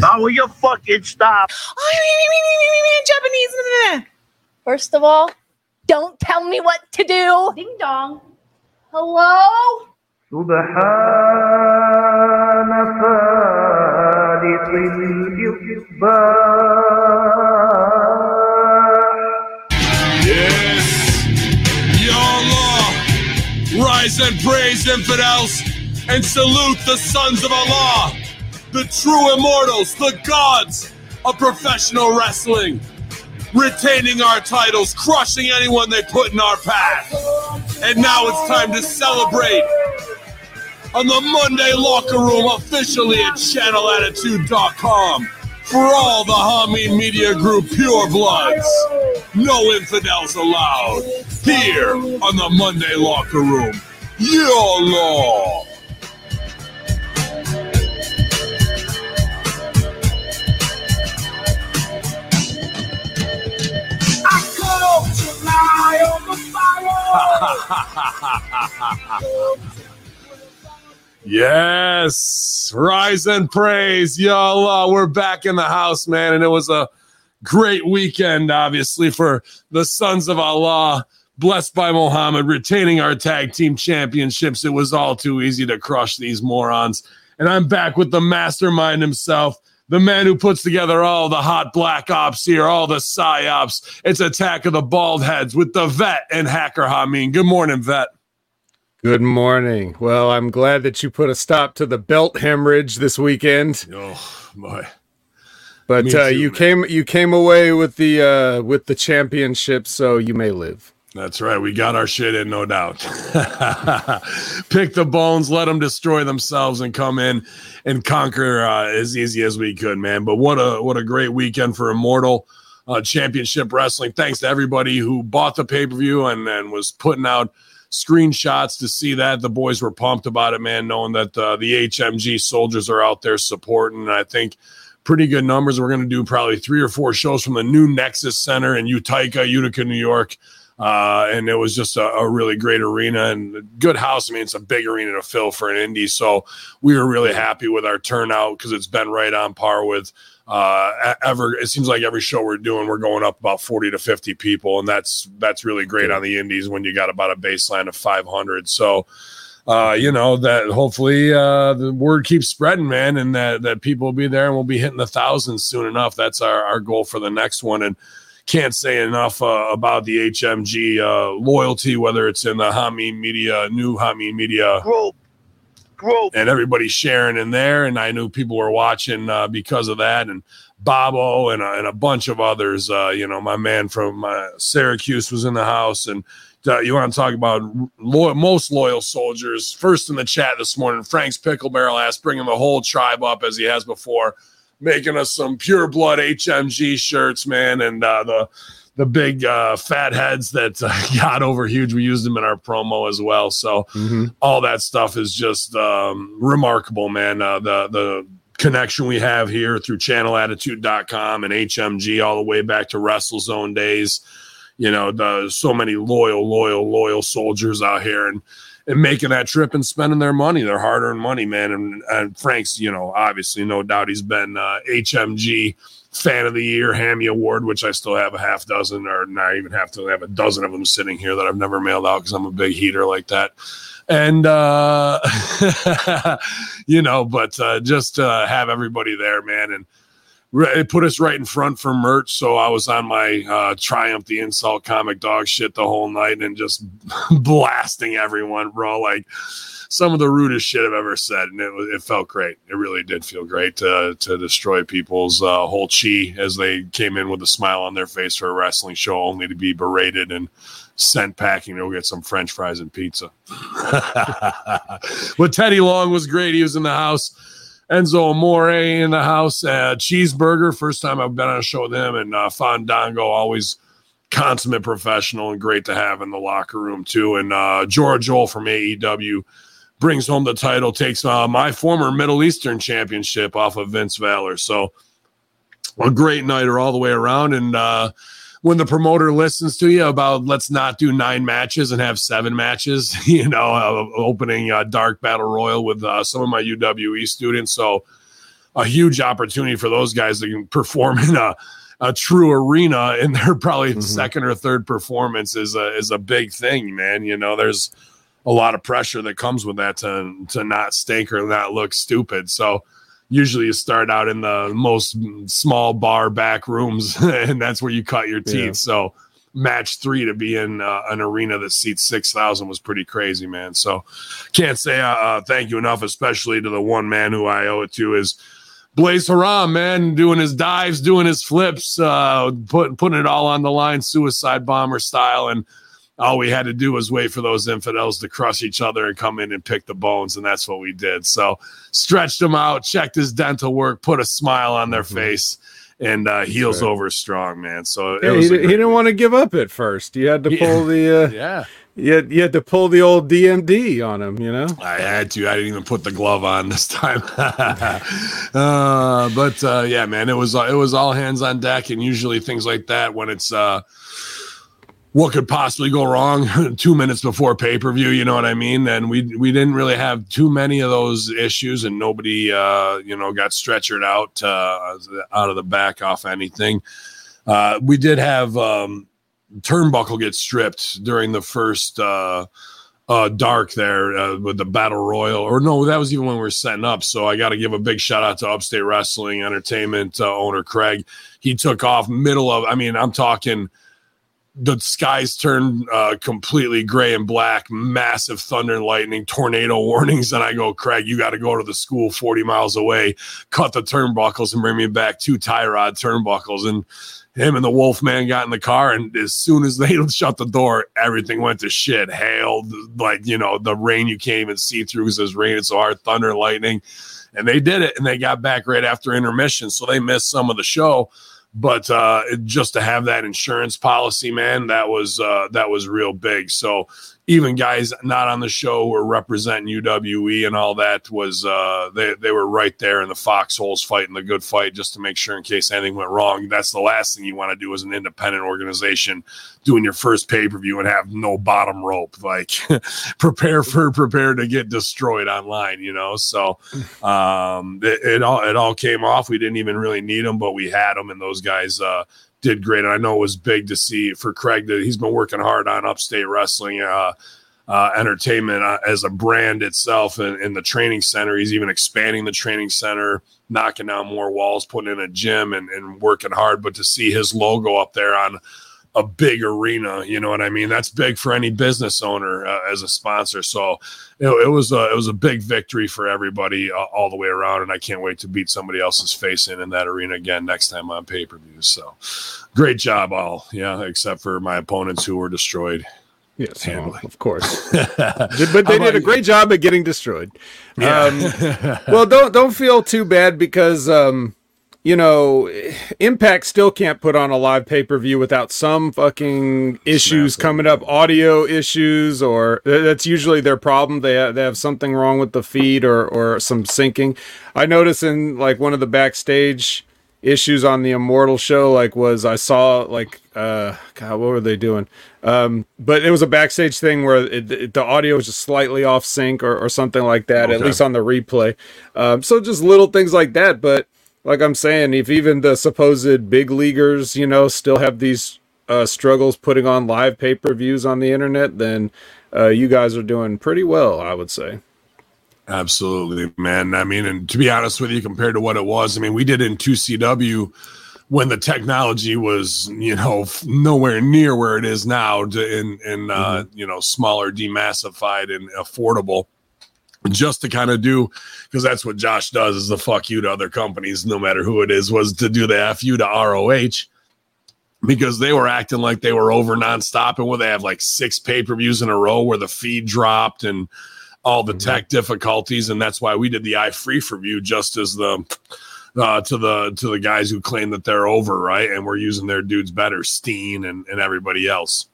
How will you fucking stop? Japanese. First of all, don't tell me what to do. Ding dong. Hello? سبحان فالق الإصباح Yes. Ya Allah. Rise and praise infidels and salute the sons of Allah, The true immortals, the gods of professional wrestling, retaining our titles, crushing anyone they put in our path. And now it's time to celebrate on the Monday Locker Room officially at channelattitude.com for all the Hamin Media Group pure bloods. No infidels allowed. Here on the Monday Locker Room. YOLO! Yes, rise and praise, y'all. We're back in the house, man, and it was a great weekend, obviously, for the sons of Allah, blessed by Muhammad, retaining our tag team championships. It was all too easy to crush these morons. And I'm back with the mastermind himself, the man who puts together all the hot black ops here, all the psyops. It's Attack of the Bald Heads with the vet and Hacker Hamin. Good morning, vet. Good morning. Well, I'm glad that you put a stop to the belt hemorrhage this weekend. Oh boy. But Me uh, you man. came you came away with the uh, with the championship, so you may live. That's right. We got our shit in, no doubt. Pick the bones, let them destroy themselves, and come in and conquer uh, as easy as we could, man. But what a what a great weekend for Immortal uh, Championship Wrestling. Thanks to everybody who bought the pay per view and and was putting out screenshots to see that. The boys were pumped about it, man, knowing that uh, the HMG soldiers are out there supporting. And I think pretty good numbers. We're going to do probably three or four shows from the new Nexus Center in Utica, Utica, New York. Uh, and it was just a, a really great arena and good house. I mean, it's a big arena to fill for an indie. So we were really happy with our turnout because it's been right on par with uh, ever. It seems like every show we're doing, we're going up about 40 to 50 people. And that's, that's really great on the indies when you got about a baseline of 500. So, uh, you know, that hopefully uh, the word keeps spreading, man, and that, that people will be there and we'll be hitting the thousands soon enough. That's our, our goal for the next one. And can't say enough uh, about the HMG uh, loyalty, whether it's in the Hamin Media, new Hamin Media Group. Group. and everybody sharing in there. And I knew people were watching uh, because of that. And Bobo and, uh, and a bunch of others. Uh, you know, my man from uh, Syracuse was in the house. And uh, you want to talk about loyal, most loyal soldiers? First in the chat this morning, Frank's Pickle Barrel asked, bringing the whole tribe up as he has before, making us some pure blood HMG shirts, man. And uh, the the big uh, fat heads that uh, got over huge. We used them in our promo as well. So all that stuff is just um, remarkable, man. Uh, the the connection we have here through channelattitude.com and HMG all the way back to WrestleZone days. You know, the so many loyal, loyal, loyal soldiers out here and and making that trip and spending their money, their hard-earned money, man. And, and Frank's, you know, obviously, no doubt he's been uh, HMG fan of the year, Hammy Award, which I still have a half dozen, or not even have to have a dozen of them sitting here that I've never mailed out because I'm a big heater like that. And uh, you know, but uh, just uh, have everybody there, man, and it put us right in front for merch. So I was on my uh, Triumph the Insult Comic Dog shit the whole night and just blasting everyone, bro. Like some of the rudest shit I've ever said, and it it felt great. It really did feel great to to destroy people's uh, whole chi as they came in with a smile on their face for a wrestling show, only to be berated and sent packing to go get some French fries and pizza. but Teddy Long was great. He was in the house. Enzo Amore in the house. Uh, Cheeseburger, first time I've been on a show with him, and uh, Fandango, always consummate professional and great to have in the locker room too. And uh, George Joel from AEW brings home the title, takes uh, my former Middle Eastern championship off of Vince Valor. So a great nighter all the way around. And uh, when the promoter listens to you about let's not do nine matches and have seven matches, you know, uh, opening uh, Dark Battle Royal with uh, some of my UWE students. So a huge opportunity for those guys to perform in a a true arena in their probably Mm-hmm. second or third performance is a is a big thing, man. You know, there's a lot of pressure that comes with that to to not stink or not look stupid. So usually you start out in the most small bar back rooms, and that's where you cut your teeth. Yeah. So match three to be in uh, an arena that seats six thousand was pretty crazy, man. So can't say uh, uh, thank you enough, especially to the one man who I owe it to is. Blaze Haram, man, doing his dives, doing his flips, uh, put, putting it all on the line, suicide bomber style. And all we had to do was wait for those infidels to crush each other and come in and pick the bones. And that's what we did. So stretched them out, checked his dental work, put a smile on their face, and uh, heels right. over strong, man. So Yeah, he, he didn't week. want to give up at first. You had to Yeah. pull the uh, Yeah, you, had, you had to pull the old DMD on him. You know. I had to. I didn't even put the glove on this time. uh, but uh, yeah, man, it was it was all hands on deck, and usually things like that when it's uh, what could possibly go wrong two minutes before pay per view. You know what I mean? And we we didn't really have too many of those issues, and nobody uh, you know got stretchered out uh, out of the back off anything. Uh, we did have um, turnbuckle get stripped during the first uh, uh, dark there uh, with the battle royal, or no, that was even when we were setting up. So I got to give a big shout out to Upstate Wrestling Entertainment owner Craig. He took off middle of. I mean, I'm talking the skies turned uh, completely gray and black, massive thunder and lightning, tornado warnings. And I go, Craig, you got to go to the school 40 miles away, cut the turnbuckles and bring me back two tie rod turnbuckles. And him and the Wolfman got in the car, and as soon as they shut the door, everything went to shit. Hail, like you know, the rain you can't even see through because it's raining so hard, thunder and lightning. And they did it, and they got back right after intermission, so they missed some of the show. But uh, just to have that insurance policy, man, that was uh, that was real big. So even guys not on the show were representing UWE and all that was uh, they they were right there in the foxholes fighting the good fight just to make sure in case anything went wrong. That's the last thing you want to do as an independent organization doing your first pay per view and have no bottom rope. Like prepare for prepare to get destroyed online, you know. So um, it, it all it all came off. We didn't even really need them, but we had them, and those guys. Uh, did great. And I know it was big to see for Craig that he's been working hard on upstate wrestling uh, uh, entertainment uh, as a brand itself and, in the training center. He's even expanding the training center, knocking down more walls, putting in a gym and, and working hard. But to see his logo up there on a big arena, you know what I mean? That's big for any business owner uh, as a sponsor. So it, it was a, it was a big victory for everybody uh, all the way around, and I can't wait to beat somebody else's face in in that arena again next time on pay per view. So great job, all yeah, except for my opponents who were destroyed. Yes, well, of course. but they did a great job at getting destroyed. Um, well, don't don't feel too bad because um, you know Impact still can't put on a live pay per view without some fucking issues coming up, audio issues, or that's usually their problem. They have, they have something wrong with the feed or or some syncing. I noticed in like one of the backstage issues on the Immortal show, like was I saw like uh God, what were they doing? Um, but it was a backstage thing where it, it- the audio was just slightly off sync or, or something like that, at least on the replay. Um, so just little things like that. But like I'm saying, if even the supposed big leaguers, you know, still have these uh, struggles putting on live pay per views on the internet, then uh, you guys are doing pretty well, I would say. Absolutely, man. I mean, and to be honest with you, compared to what it was, I mean, we did in 2CW when the technology was, you know, f- nowhere near where it is now to, in, in uh, you know, smaller, demassified and affordable. Just to kind of do, because that's what Josh does is the fuck you to other companies, no matter who it is, was to do the F you to ROH because they were acting like they were over nonstop and where they have like six pay per views in a row where the feed dropped and all the tech difficulties, and that's why we did the i free for view just as the uh, to the to the guys who claim that they're over, right? And we're using their dudes better, Steen and, and everybody else.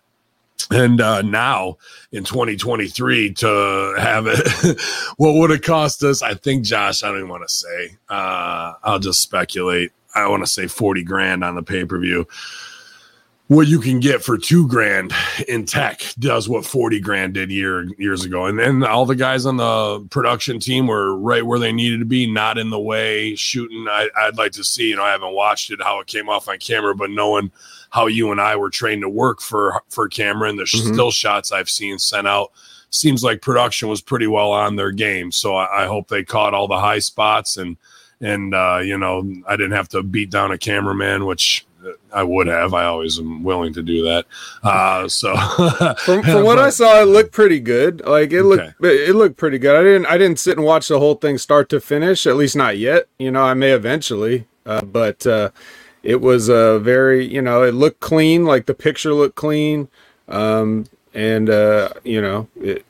And uh, now in 2023 to have it, what would it cost us? I think, Josh, I don't even want to say. Uh, I'll just speculate. I want to say 40 grand on the pay per view. what you can get for two grand in tech does what 40 grand did year years ago and then all the guys on the production team were right where they needed to be not in the way shooting I, i'd like to see you know i haven't watched it how it came off on camera but knowing how you and i were trained to work for for camera and the Mhm. still shots i've seen sent out seems like production was pretty well on their game so i, I hope they caught all the high spots and and uh, you know i didn't have to beat down a cameraman which I would have. I always am willing to do that. Uh, so From, from what I saw, it looked pretty good. Like it looked, it looked pretty good. I didn't, I didn't sit and watch the whole thing start to finish. At least not yet. You know, I may eventually, uh, but uh, it was a very, you know, it looked clean. Like the picture looked clean, um, and uh, you know, it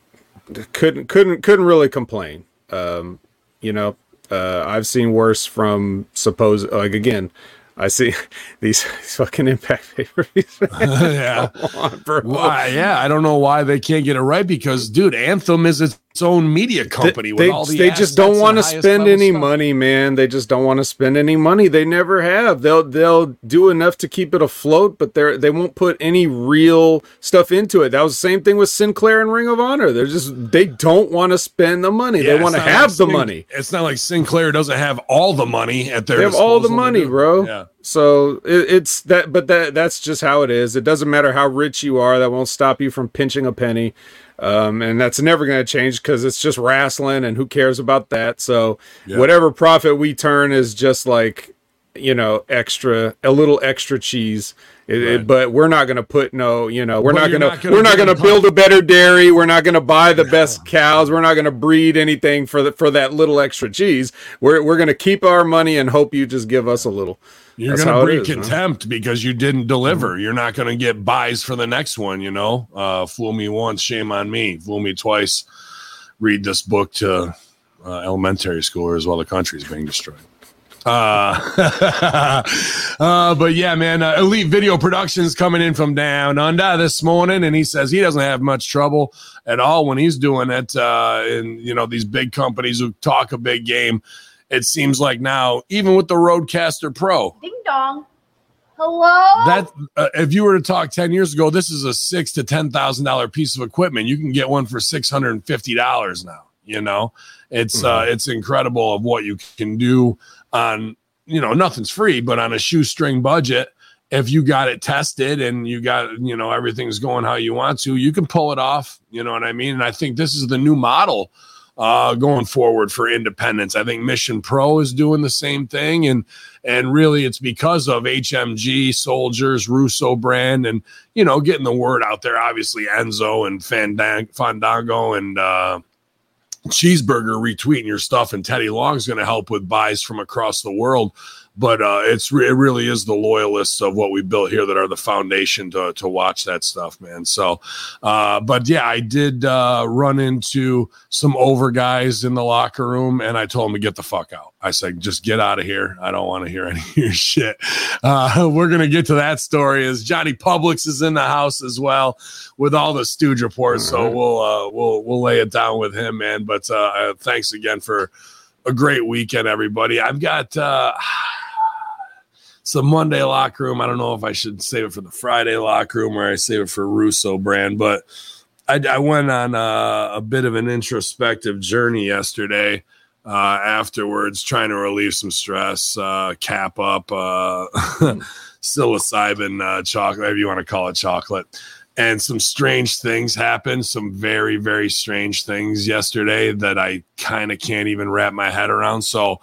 couldn't, couldn't, couldn't really complain. Um, you know, uh, I've seen worse from suppose like again. I see these fucking impact pay-per-views. yeah. Come on, bro. Why? Yeah, I don't know why they can't get it right because, dude, Anthem is its own media company. They, with all the they just don't want to spend any stuff. money, man. They just don't want to spend any money. They never have. They'll they'll do enough to keep it afloat, but they're they won't put any real stuff into it. That was the same thing with Sinclair and Ring of Honor. They're just they don't want to spend the money. Yeah, they want to have like the Sin- money. It's not like Sinclair doesn't have all the money at their. They have all the money, bro. Yeah. So it, it's that, but that that's just how it is. It doesn't matter how rich you are. That won't stop you from pinching a penny, um, and that's never going to change because it's just wrestling, and who cares about that? So Yeah. whatever profit we turn is just like you know extra, a little extra cheese. It, it- but we're not going to put no, you know, we're not going to we're not going to build a better dairy. We're not going to buy the best cows. We're not going to breed anything for the, for that little extra cheese. We're we're going to keep our money and hope you just give us a little. You're going to breed is, contempt because you didn't deliver. You're not going to get buys for the next one. You know, uh, fool me once, shame on me. Fool me twice. Read this book to uh, elementary schoolers while the country's being destroyed. Uh, uh, but yeah, man, uh, Elite Video Productions coming in from down under this morning, and he says he doesn't have much trouble at all when he's doing it. Uh, and you know these big companies who talk a big game. It seems like now, even with the RodeCaster Pro, Ding dong. Hello? that uh, if you were to talk 10 years ago this is a six to ten thousand dollar piece of equipment. You can get one for six hundred and fifty dollars now you know? It's uh it's incredible of what you can do on you know nothing's free but on a shoestring budget if you got it tested and you got you know everything's going how you want to you can pull it off you know what i mean? And i think this is the new model uh, going forward for independence. I think Mission Pro is doing the same thing, and and really it's because of HMG, Soldiers, Russo brand, and you know getting the word out there. Obviously Enzo and Fandang- Fandango and uh, Cheeseburger retweeting your stuff, and Teddy Long's going to help with buys from across the world. But uh, it's re- it really is the loyalists of what we built here that are the foundation to to watch that stuff, man. So, uh, but yeah, I did uh, run into some over guys in the locker room, and I told them to get the fuck out. I said, just get out of here. I don't want to hear any of your shit. Uh, we're gonna get to that story as Johnny Publix is in the house as well with all the Stooge reports. So we'll uh, we'll we'll lay it down with him, man. But uh, uh, thanks again for a great weekend, everybody. I've got. Some Monday locker room. I don't know if I should save it for the Friday locker room or I save it for Russo brand, but I, I went on a, a bit of an introspective journey yesterday. Uh, afterwards, trying to relieve some stress, uh, cap up, uh, psilocybin uh, chocolate, whatever you want to call it, chocolate. And some strange things happened, some very, very strange things yesterday that I kind of can't even wrap my head around. So,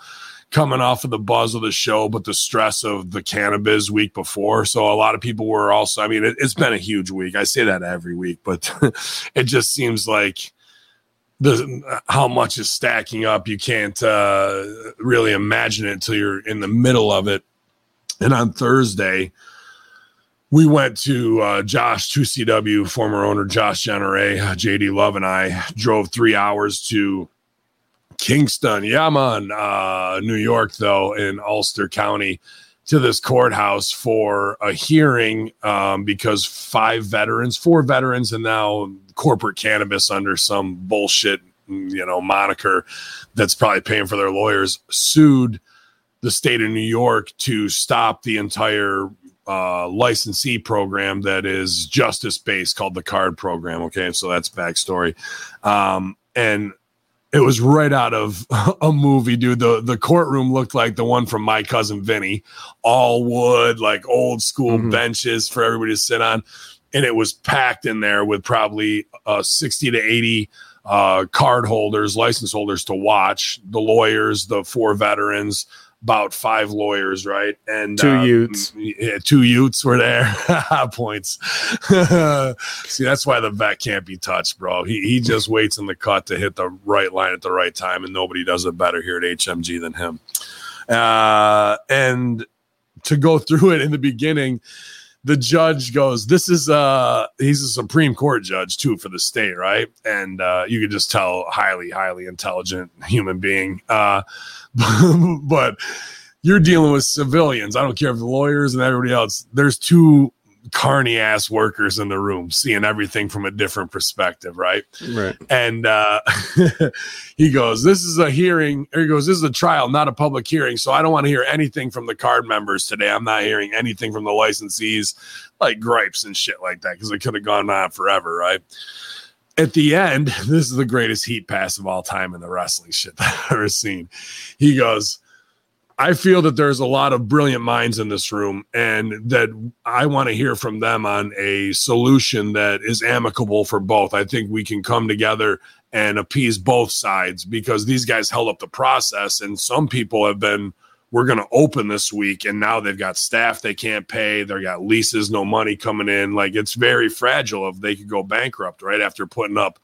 coming off of the buzz of the show, but the stress of the cannabis week before. So a lot of people were also, I mean, it, it's been a huge week. I say that every week, but it just seems like the how much is stacking up. You can't uh, really imagine it until you're in the middle of it. And on Thursday, we went to uh, Josh, 2CW, former owner Josh Generay, JD Love, and I drove three hours to Kingston, yeah, man, uh, New York, though, in Ulster County, to this courthouse for a hearing um, because five veterans, four veterans, and now corporate cannabis under some bullshit, you know, moniker that's probably paying for their lawyers sued the state of New York to stop the entire uh, licensee program that is justice based called the CAURD Program. Okay, so that's backstory, um, and it was right out of a movie, dude. The the courtroom looked like the one from My Cousin Vinny, all wood, like old school Mhm. benches for everybody to sit on, and it was packed in there with probably uh, sixty to eighty uh, CAURD holders, license holders to watch, the lawyers, the four veterans, about five lawyers, right? And Two uh, Utes. yeah, two Utes were there. Points. See, that's why the vet can't be touched, bro. He he just waits in the cut to hit the right line at the right time, and nobody does it better here at HMG than him. Uh, and to go through it in the beginning, the judge goes, "This is uh, he's a Supreme Court judge too for the state, right?" And uh, you could just tell, highly, highly intelligent human being. Uh, but you're dealing with civilians. I don't care if the lawyers and everybody else. There's two carny ass workers in the room, seeing everything from a different perspective, right? Right. and uh, he goes, "This is a hearing." Or he goes, "This is a trial, not a public hearing." So I don't want to hear anything from the CAURD members today. I'm not hearing anything from the licensees, like gripes and shit like that, because it could have gone on forever, right? At the end, this is the greatest heat pass of all time in the wrestling shit that I've ever seen. He goes. I feel that there's a lot of brilliant minds in this room, and that I want to hear from them on a solution that is amicable for both. I think we can come together and appease both sides because these guys held up the process, and some people have been. We're going to open this week, and now they've got staff they can't pay. They got leases, no money coming in. Like it's very fragile if they could go bankrupt right after putting up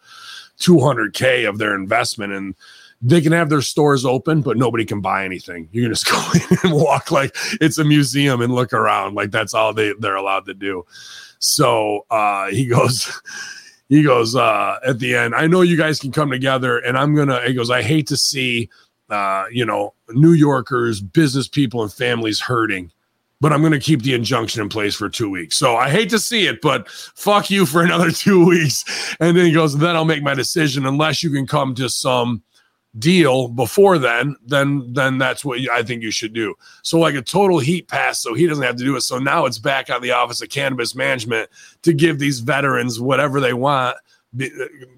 200k of their investment and they can have their stores open, but nobody can buy anything. You can just go in and walk like it's a museum and look around. Like that's all they, they're allowed to do. So uh, he goes, he goes uh, at the end. I know you guys can come together, and I'm gonna. He goes, I hate to see, uh, you know, New Yorkers, business people, and families hurting. But I'm going to keep the injunction in place for two weeks. So I hate to see it, but fuck you for another two weeks. And then he goes, then I'll make my decision unless you can come to some deal before then, then then that's what I think you should do. So like a total heat pass, so he doesn't have to do it. So now it's back on the Office of Cannabis Management to give these veterans whatever they want uh,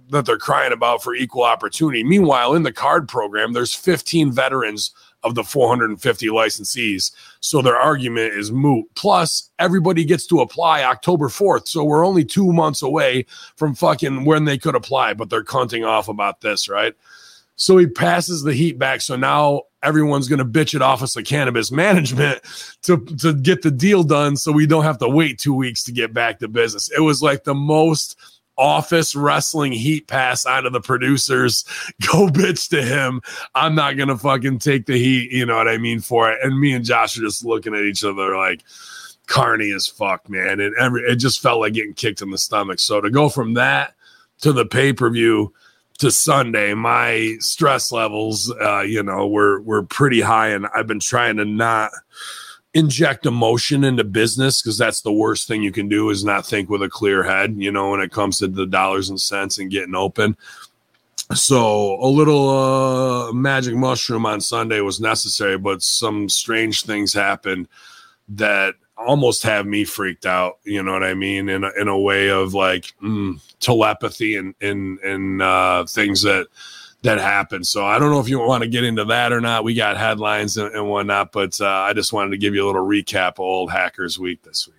that they're crying about for equal opportunity. Meanwhile, in the CAURD program, there's 15 veterans of the 450 licensees. So their argument is moot. Plus, everybody gets to apply October 4th. So we're only two months away from fucking when they could apply, but they're cunting off about this, right? So he passes the heat back. So now everyone's going to bitch at Office of Cannabis Management to, to get the deal done so we don't have to wait two weeks to get back to business. It was like the most office wrestling heat pass out of the producers. Go bitch to him. I'm not going to fucking take the heat. You know what I mean? For it. And me and Josh are just looking at each other like, carny as fuck, man. And every, it just felt like getting kicked in the stomach. So to go from that to the pay per view to Sunday, my stress levels, uh, you know, were were pretty high, and I've been trying to not inject emotion into business because that's the worst thing you can do is not think with a clear head. You know, when it comes to the dollars and cents and getting open. So a little uh, magic mushroom on Sunday was necessary, but some strange things happened that almost have me freaked out. You know what I mean? In a, in a way of like mm, telepathy and and and uh, things that that happen. So I don't know if you want to get into that or not. We got headlines and, and whatnot, but uh, I just wanted to give you a little recap of old Hackers Week this week.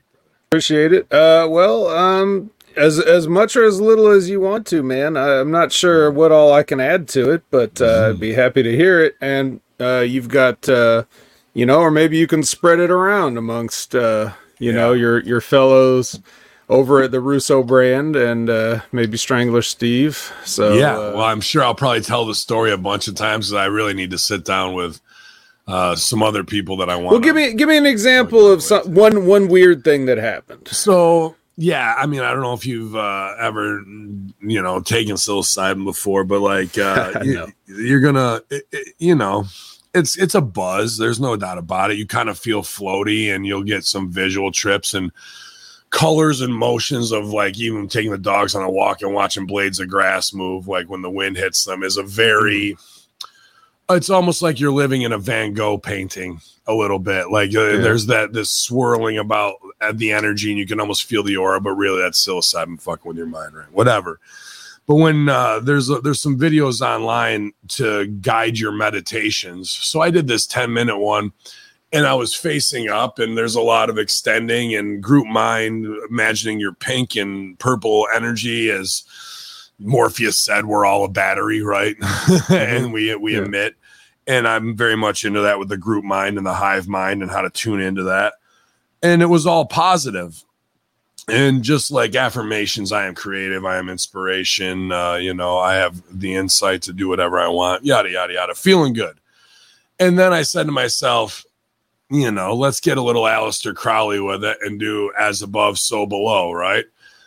Appreciate it. Uh, well, um, as as much or as little as you want to, man. I, I'm not sure what all I can add to it, but uh, I'd be happy to hear it. And uh, you've got, uh, you know, or maybe you can spread it around amongst, uh, you know, your your fellows over at the Russo brand and uh, maybe Strangler Steve. So yeah, uh, well, I'm sure I'll probably tell the story a bunch of times because I really need to sit down with uh, some other people that I want. well, give me give me an example of some one one weird thing that happened. So yeah, I mean, I don't know if you've uh, ever, you know, taken psilocybin before, but like, uh, you, are gonna, it, it- you know, it's it's a buzz. There's no doubt about it. You kind of feel floaty, and you'll get some visual trips and colors and motions of like even taking the dogs on a walk and watching blades of grass move, like when the wind hits them, is a very. It's almost like you're living in a Van Gogh painting a little bit. Like uh, Yeah. there's that this swirling about at the energy and you can almost feel the aura, but really that's psilocybin fucking with your mind, right? Whatever. But when uh, there's a, there's some videos online to guide your meditations, so I did this 10 minute one, and I was facing up, and there's a lot of extending and group mind, imagining your pink and purple energy as Morpheus said, we're all a battery, right? and we we Yeah. emit. And I'm very much into that with the group mind and the hive mind and how to tune into that. And it was all positive. And just like affirmations, I am creative, I am inspiration, uh, you know, I have the insight to do whatever I want, yada, yada, yada, feeling good. And then I said to myself, you know, let's get a little Aleister Crowley with it and do as above, so below, right?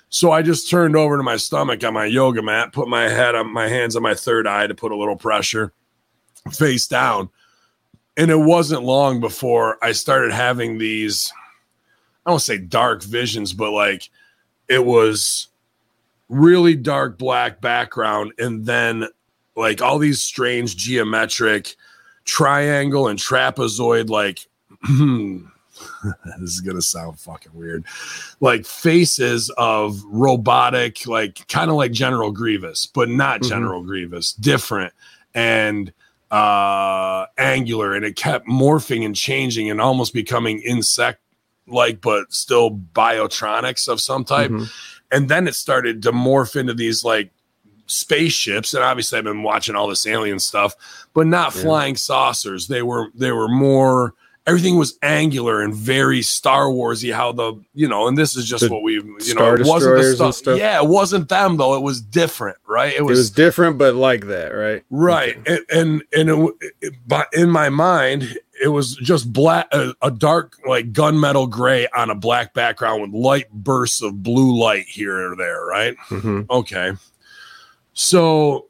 So I just turned over to my stomach on my yoga mat, put my head on my hands on my third eye to put a little pressure, face down. And it wasn't long before I started having these, I don't say dark visions, but like it was really dark black background. And then like all these strange geometric triangle and trapezoid, like, this is gonna sound fucking weird like faces of robotic like kind of like general grievous but not Mhm. general grievous different and uh angular and it kept morphing and changing and almost becoming insect like but still biotronics of some type Mhm. and then it started to morph into these like spaceships and obviously i've been watching all this alien stuff but not Yeah. flying saucers they were they were more everything was angular and very star warsy how the you know and this is just The what we you know it wasn't the stuff, stuff? yeah it wasn't them though it was different right it It was, was different, but like that, right? right and and, and it, it, but in my mind it was just black a, a dark like gunmetal gray on a black background with light bursts of blue light here or there right? Hmm okay. So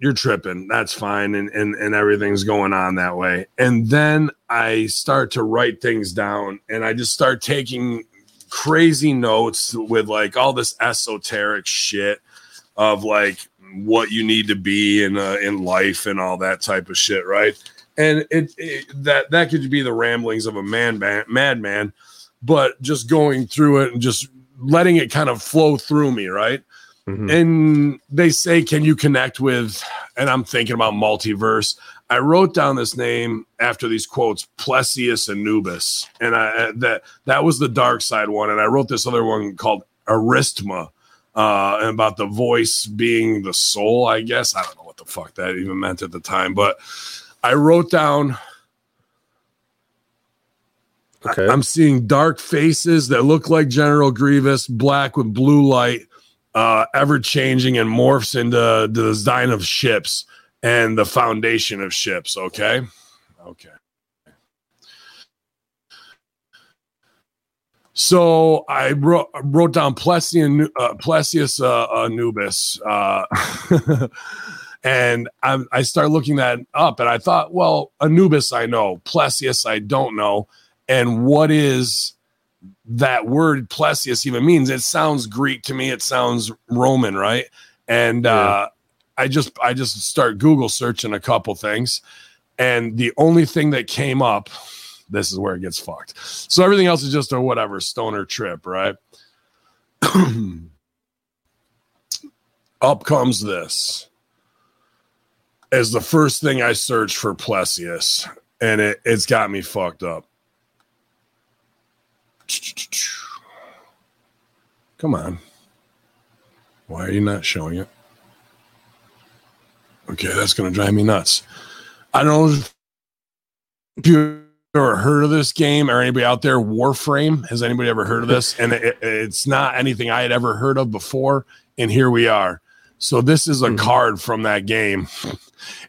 you're tripping. That's fine. And, and and everything's going on that way. And then i start to write things down and i just start taking crazy notes with like all this esoteric shit of like what you need to be in uh, in life and all that type of shit right and it, it that that could be the ramblings of a man madman but just going through it and just letting it kind of flow through me right? Hmm and they say can you connect with and i'm thinking about multiverse. I wrote down this name after these quotes plesius anubis. And i that that was the dark side one. And i wrote this other one called aristma uh and about the voice being the soul i guess. I don't know what the fuck that even meant at the time but i wrote down Okay. I'm seeing dark faces that look like General Grievous, black with blue light, uh, ever changing and morphs into the design of ships and the foundation of ships. Okay. Okay. So I wrote, wrote down Plesian, uh, Plesius uh, Anubis, uh, and I, I started looking that up, and I thought, well, Anubis I know, Plesius I don't know, and what is that word Plesius even means? It sounds Greek to me. It sounds Roman, right? And uh, I just I just start Google searching a couple things, and the only thing that came up, this is where it gets fucked. So everything else is just a whatever stoner trip, right? up comes this as the first thing I searched for Plesius, and it, it's got me fucked up. Come on. Why are you not showing it? Okay, that's going to drive me nuts. I don't know if you ever heard of this game or anybody out there, Warframe. Has anybody ever heard of this? And it, it's not anything I had ever heard of before. And here we are. So this is a Mhm. card from that game.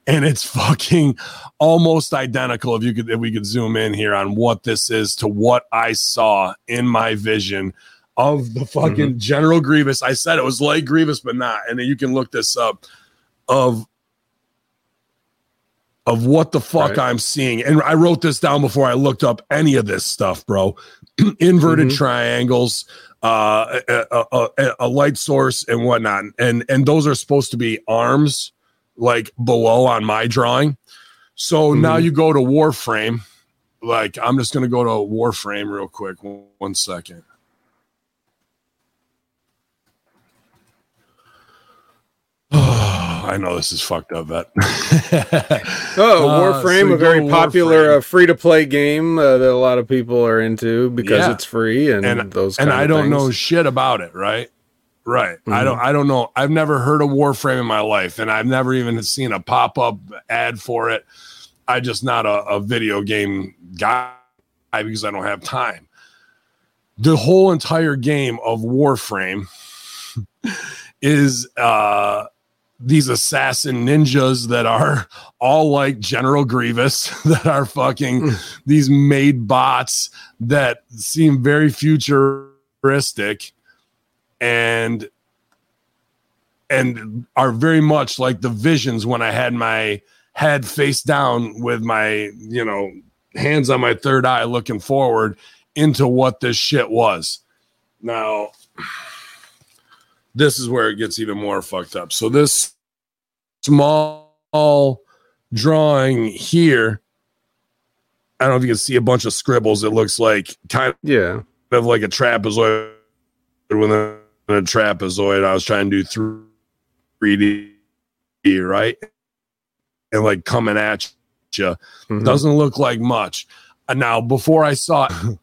And it's fucking almost identical. If you could, if we could zoom in here on what this is to what I saw in my vision of the fucking General Grievous. I said it was like Grievous, but not. And then you can look this up of of what the fuck Right. I'm seeing. And I wrote this down before I looked up any of this stuff, bro. Inverted Mhm. triangles, uh, a, a, a, a light source, and whatnot. And and those are supposed to be arms, like below on my drawing. So mm-hmm. now you go to Warframe. Like I'm just going to go to Warframe real quick. One second. I know this is fucked up, but oh, uh, Warframe, uh, so a very popular uh, free to play game uh, that a lot of people are into because yeah. it's free and, and those. and I don't know shit about it, right? Right. I Mhm. don't I don't know. I've never heard of Warframe in my life, and I've never even seen a pop-up ad for it. I just not a, a video game guy because I don't have time. The whole entire game of Warframe is uh these assassin ninjas that are all like General Grievous that are fucking these made bots that seem very futuristic and and are very much like the visions when I had my head face down with my, you know, hands on my third eye looking forward into what this shit was. Now, this is where it gets even more fucked up. So this small drawing here, I don't know if you can see a bunch of scribbles. It looks like kind Yeah. of like a trapezoid within a trapezoid. I was trying to do 3D, right? And like coming at you. Mhm. Doesn't look like much. Now, before I saw it,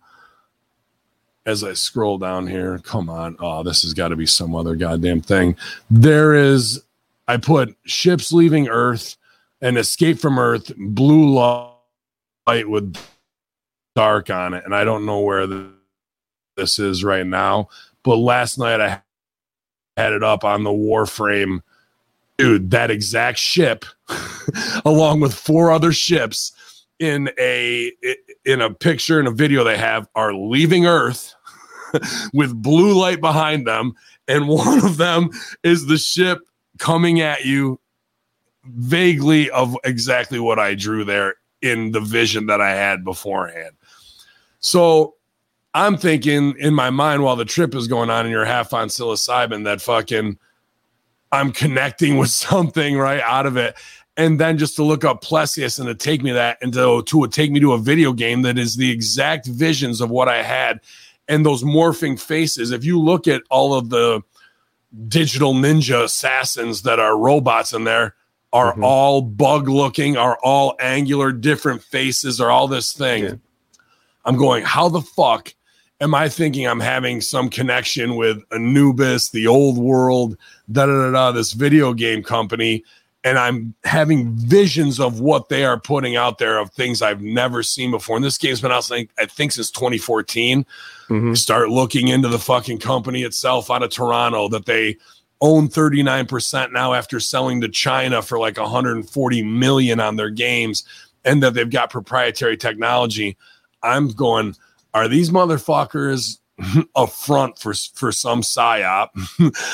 as I scroll down here, come on. Oh, this has got to be some other goddamn thing. There is, I put ships leaving Earth and escape from Earth, blue light with dark on it. And I don't know where the, this is right now. But last night I had it up on the Warframe. Dude, that exact ship, along with four other ships in a in a picture and a video they have, are leaving Earth with blue light behind them, and one of them is the ship coming at you vaguely of exactly what I drew there in the vision that I had beforehand. So I'm thinking in my mind while the trip is going on and you're half on psilocybin that fucking I'm connecting with something right out of it. And then just to look up Plesius and to take me that and to, to take me to a video game that is the exact visions of what I had and those morphing faces. If you look at all of the digital ninja assassins that are robots in there, are Mhm. all bug looking, are all angular, different faces, are all this thing. Yeah. I'm going, how the fuck am I thinking I'm having some connection with Anubis, the old world, da da da da, this video game company, and I'm having visions of what they are putting out there of things I've never seen before. And this game's been out, I think, since 2014 Mhm. start looking into the fucking company itself out of Toronto that they own 39% now after selling to China for like 140 million on their games and that they've got proprietary technology. I'm going, are these motherfuckers a front for for some psyop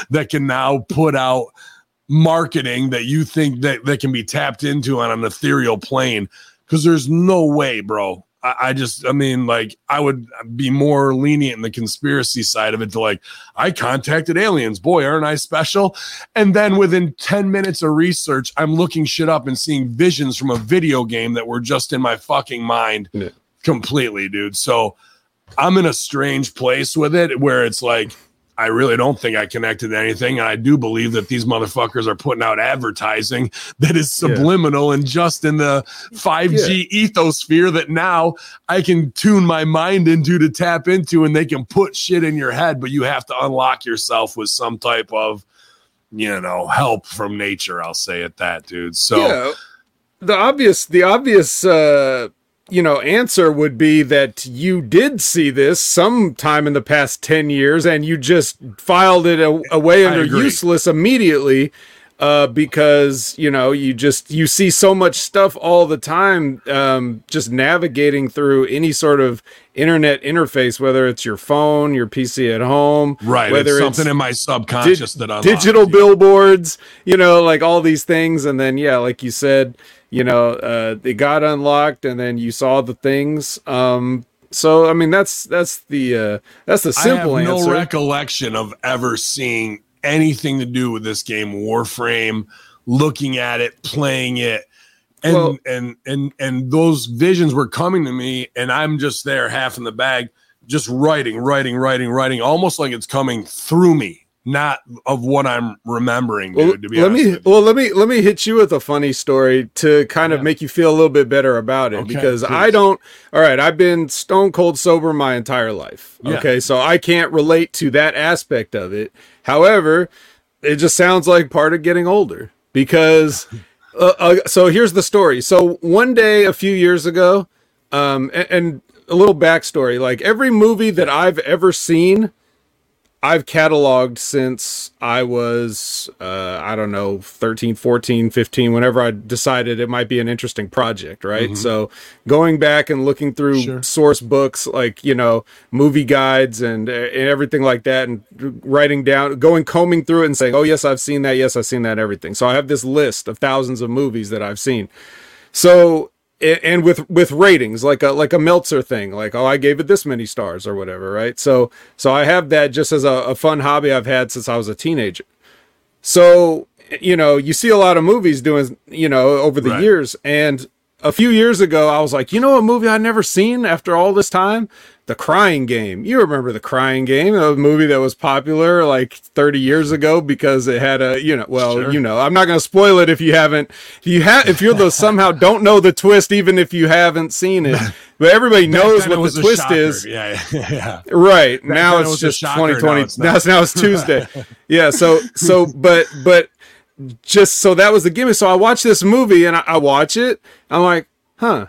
that can now put out marketing that you think that, that can be tapped into on an ethereal plane? Because there's no way, bro. I, just, I mean, like, I would be more lenient in the conspiracy side of it to like, I contacted aliens. Boy, aren't I special? And then within 10 minutes of research, I'm looking shit up and seeing visions from a video game that were just in my fucking mind Yeah. Completely, dude. So I'm in a strange place with it where it's like, I really don't think I connected to anything. And I do believe that these motherfuckers are putting out advertising that is Yeah. subliminal and just in the 5G ethosphere that now I can tune my mind into to tap into and they can put shit in your head, but you have to unlock yourself with some type of, you know, help from nature. I'll say it that, dude. So yeah, the obvious, the obvious, uh, you know, answer would be that you did see this sometime in the past ten years, and you just filed it a- away under useless immediately. Uh, because you know you just you see so much stuff all the time um, just navigating through any sort of internet interface whether it's your phone your pc at home right, whether it's it's something in my subconscious that unlocks digital billboards, you know, like all these things, and then yeah, like you said, you know, uh, they got unlocked, and then you saw the things. Um, so I mean, that's that's the uh, that's the simple I have answer. no recollection of ever seeing anything to do with this game Warframe, looking at it, playing it. And, Well- and and and those visions were coming to me and I'm just there half in the bag just writing writing writing writing almost like it's coming through me not of what I'm remembering, dude. Well, to be let honest me well let me let me hit you with a funny story to kind of Yeah. make you feel a little bit better about it Okay, because I don't all right I've been stone cold sober my entire life Yeah. okay so I can't relate to that aspect of it however it just sounds like part of getting older because uh, uh, so here's the story so one day a few years ago um and, and a little backstory like every movie that I've ever seen I've cataloged since I was, uh, I don't know, 13, 14, 15, whenever I decided it might be an interesting project, right? So going back and looking through Sure. source books like, you know, movie guides and, uh, and everything like that, and writing down, going combing through it and saying, oh, yes, I've seen that. Yes, I've seen that, everything. So I have this list of thousands of movies that I've seen. So and with with ratings like a like a Meltzer thing like oh I gave it this many stars or whatever right so so I have that just as a, a fun hobby I've had since I was a teenager so you know you see a lot of movies doing you know over the Right. years and a few years ago I was like you know a movie I'd never seen after all this time? The Crying Game. You remember the Crying Game a movie that was popular like 30 years ago because it had a you know well Sure. you know I'm not going to spoil it if you haven't. If you have if you're the somehow don't know the twist even if you haven't seen it. But everybody knows Back then it what the twist shocker. is. Yeah, yeah, yeah. right. Now then it it's just shocker, now 2020 it's now it's, now it's tuesday. Yeah so so but but just so that was the gimmick. So i watch this movie and i, I watch it. I'm like huh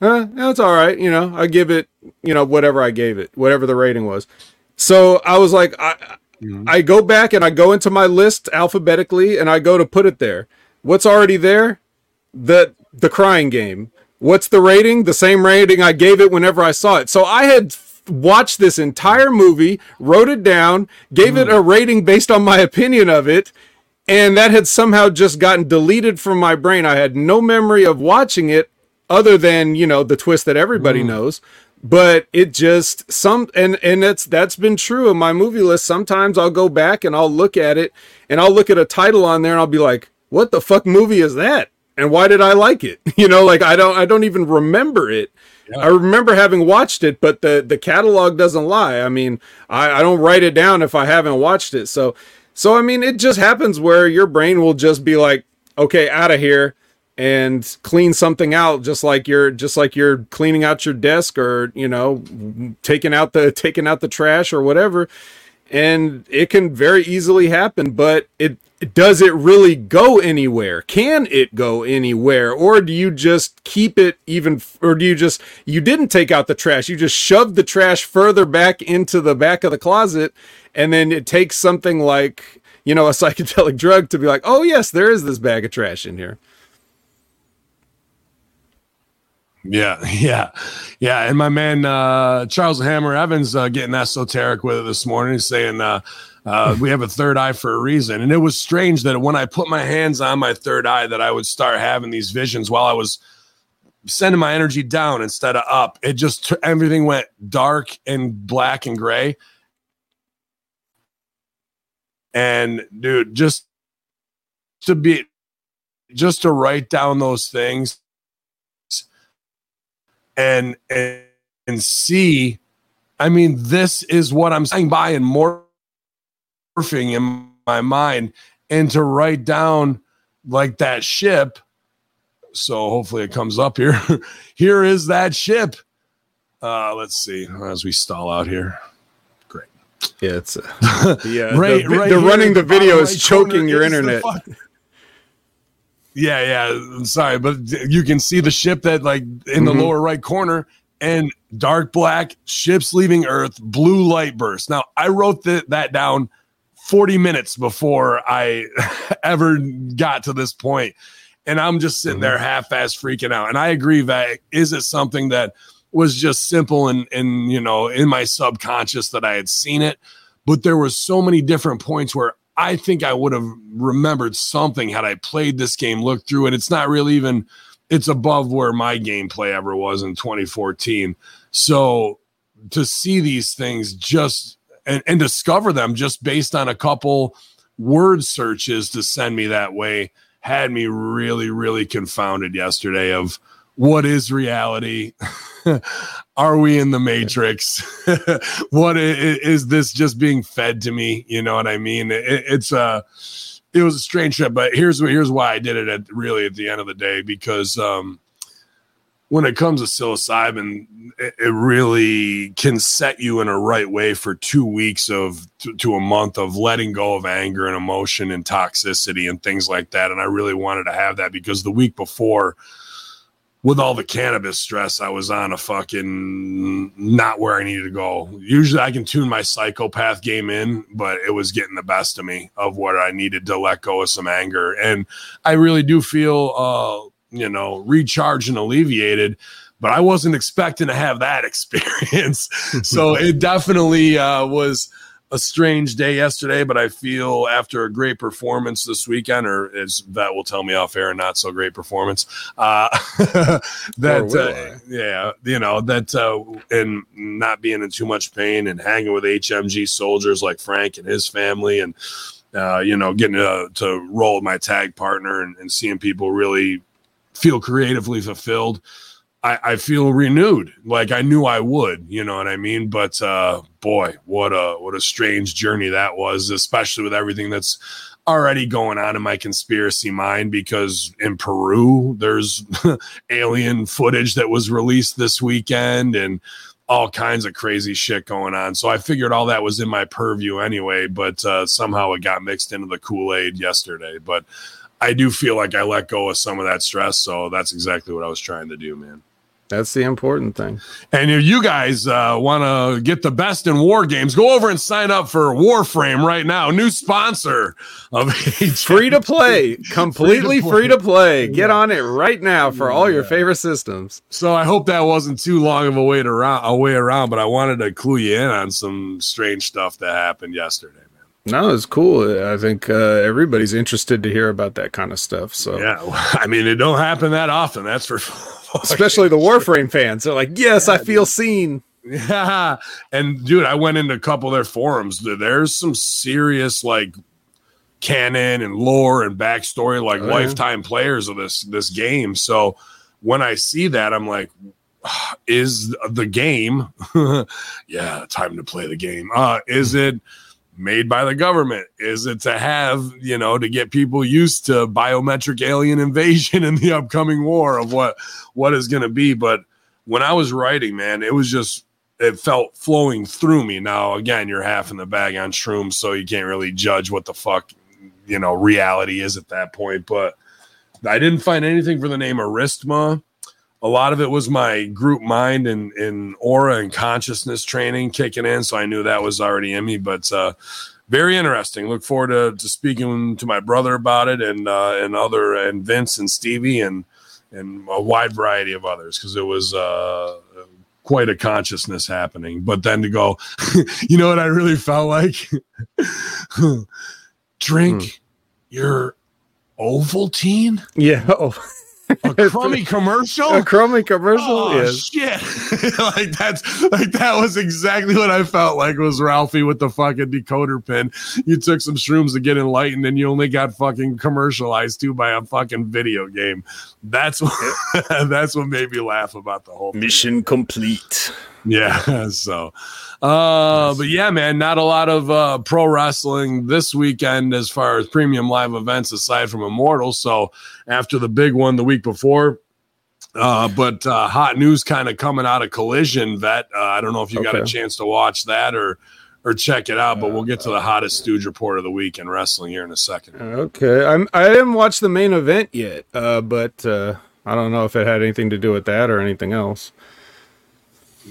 huh that's all right you know i give it you know whatever i gave it whatever the rating was. So i was like i mm-hmm. i go back and i go into my list alphabetically and i go to put it there. What's already there? The the crying game. What's the rating? The same rating i gave it whenever i saw it. So i had watched this entire movie wrote it down gave it mm-hmm. a rating based on my opinion of it and that had somehow just gotten deleted from my brain. I had no memory of watching it other than you know the twist that everybody mm. knows. But it just some and and that's that's been true of my movie list. Sometimes i'll go back and i'll look at it and i'll look at a title on there and i'll be like what the fuck movie is that? And why did i like it? You know like i don't i don't even remember it. I remember having watched it, but the the catalog doesn't lie. I mean, I, I don't write it down if I haven't watched it. So so I mean, it just happens where your brain will just be like, okay, out of here and clean something out just like you're just like you're cleaning out your desk or, you know, taking out the taking out the trash or whatever. And it can very easily happen, but it does it really go anywhere? Can it go anywhere? Or do you just keep it even, or do you just, you didn't take out the trash, you just shoved the trash further back into the back of the closet, and then it takes something like, you know, a psychedelic drug to be like, oh, yes, there is this bag of trash in here. Yeah, yeah, yeah. And my man uh, Charles Hammer Evans uh, getting esoteric with it this morning, He's saying uh, uh, we have a third eye for a reason. And it was strange that when I put my hands on my third eye, that I would start having these visions while I was sending my energy down instead of up. It just everything went dark and black and gray. And dude, just to be, just to write down those things and and, and see i mean this is what i'm saying by and morphing in my mind and to write down like that ship so hopefully it comes up here here is that ship uh let's see as we stall out here Great. Yeah, it's uh, yeah. right, the, vi- right the running the video is choking your the internet. Yeah, yeah. I'm sorry, but you can see the ship that like in the Mhm. lower right corner and dark black ships leaving Earth, blue light burst. Now I wrote th- that down 40 minutes before I ever got to this point, and I'm just sitting there half-ass freaking out. And I agree that is it something that was just simple and and you know in my subconscious that I had seen it, but there were so many different points where I think I would have remembered something had I played this game, looked through it. It's not really even it's above where my gameplay ever was in 2014. So to see these things just and, and discover them just based on a couple word searches to send me that way had me really, really confounded yesterday of what is reality? Are we in the matrix? what is, is, this just being fed to me? You know what I mean? It, it's a, it was a strange trip, but here's here's why I did it at really at the end of the day because um, when it comes to psilocybin, it, it, really can set you in a right way for two weeks of to, to, a month of letting go of anger and emotion and toxicity and things like that. And I really wanted to have that because the week before, with all the cannabis stress, I was on a fucking not where I needed to go. Usually I can tune my psychopath game in, but it was getting the best of me of what I needed to let go of some anger. And I really do feel, uh, you know, recharged and alleviated, but I wasn't expecting to have that experience. so it definitely uh, was a strange day yesterday, but I feel after a great performance this weekend, or as that will tell me off air, not so great performance. Uh, that uh, yeah, you know that uh, and not being in too much pain and hanging with HMG soldiers like Frank and his family, and uh, you know getting to, to roll with my tag partner and, and seeing people really feel creatively fulfilled. I, I, feel renewed, like I knew I would. You know what I mean? But uh, boy, what a what a strange journey that was, especially with everything that's already going on in my conspiracy mind. Because in Peru, there's alien footage that was released this weekend, and all kinds of crazy shit going on. So I figured all that was in my purview anyway, but uh, somehow it got mixed into the Kool Aid yesterday. But I do feel like I let go of some of that stress. So that's exactly what I was trying to do, man. That's the important thing. And if you guys uh, want to get the best in war games, go over and sign up for Warframe right now. New sponsor of free to play, completely free to play. Get on it right now for all your favorite systems. So I hope that wasn't too long of a wait around, a way around, but I wanted to clue you in on some strange stuff that happened yesterday. No, it's cool. I think uh, everybody's interested to hear about that kind of stuff. So yeah, I mean, it don't happen that often. That's for especially the Warframe fans. They're like, yes, yeah, I feel dude. seen. Yeah, and dude, I went into a couple of their forums. There's some serious like canon and lore and backstory, like oh, lifetime yeah. players of this this game. So when I see that, I'm like, is the game? yeah, time to play the game. Uh, is it? Made by the government? Is it to have, you know, to get people used to biometric alien invasion in the upcoming war of what what is going to be? But when I was writing, man, it was just it felt flowing through me. Now, again, you're half in the bag on shrooms, so you can't really judge what the fuck, you know, reality is at that point. But I didn't find anything for the name Aristma a lot of it was my group mind and, and aura and consciousness training kicking in. So I knew that was already in me, but, uh, very interesting. Look forward to, to speaking to my brother about it and, uh, and other, and Vince and Stevie and, and a wide variety of others. Cause it was, uh, quite a consciousness happening, but then to go, you know what I really felt like? Drink hmm. your Ovaltine. Yeah. Oh a crummy commercial? A crummy commercial oh, yes. shit. Like that's like that was exactly what i felt like was ralphie with the fucking decoder pin. You took some shrooms to get enlightened and you only got fucking commercialized too by a fucking video game. That's what that's what made me laugh about the whole mission thing. complete yeah so uh, but yeah, man, not a lot of uh, pro wrestling this weekend as far as premium live events aside from Immortal. So after the big one the week before, uh, but uh, hot news kind of coming out of Collision. Vet, uh, I don't know if you okay. got a chance to watch that or or check it out, but we'll get to the hottest stooge report of the week in wrestling here in a second. Okay, I'm I didn't watch the main event yet, uh, but uh, I don't know if it had anything to do with that or anything else.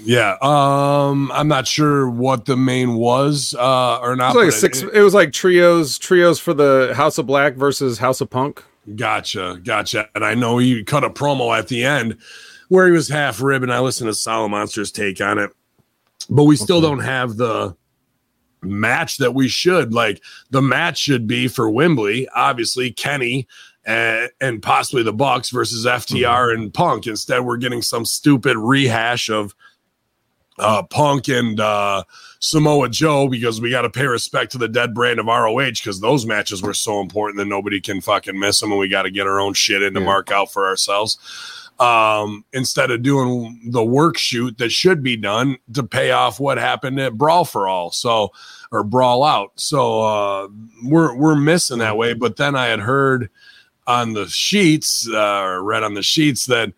Yeah, um, I'm not sure what the main was uh, or not. It was like six. It, it, was like trios, trios for the House of Black versus House of Punk. Gotcha, gotcha. And I know he cut a promo at the end where he was half rib, and I listened to Solid Monster's take on it, but we still okay. don't have the match that we should. Like the match should be for Wembley, obviously Kenny and, and possibly the Bucks versus FTR mm-hmm. and Punk. Instead, we're getting some stupid rehash of uh, Punk and uh, Samoa Joe because we got to pay respect to the dead brand of ROH because those matches were so important that nobody can fucking miss them and we got to get our own shit in to yeah. mark out for ourselves. um, instead of doing the work shoot that should be done to pay off what happened at Brawl for All. So, or Brawl Out. So uh, we're we're missing that way. But then I had heard on the sheets, uh, or read on the sheets that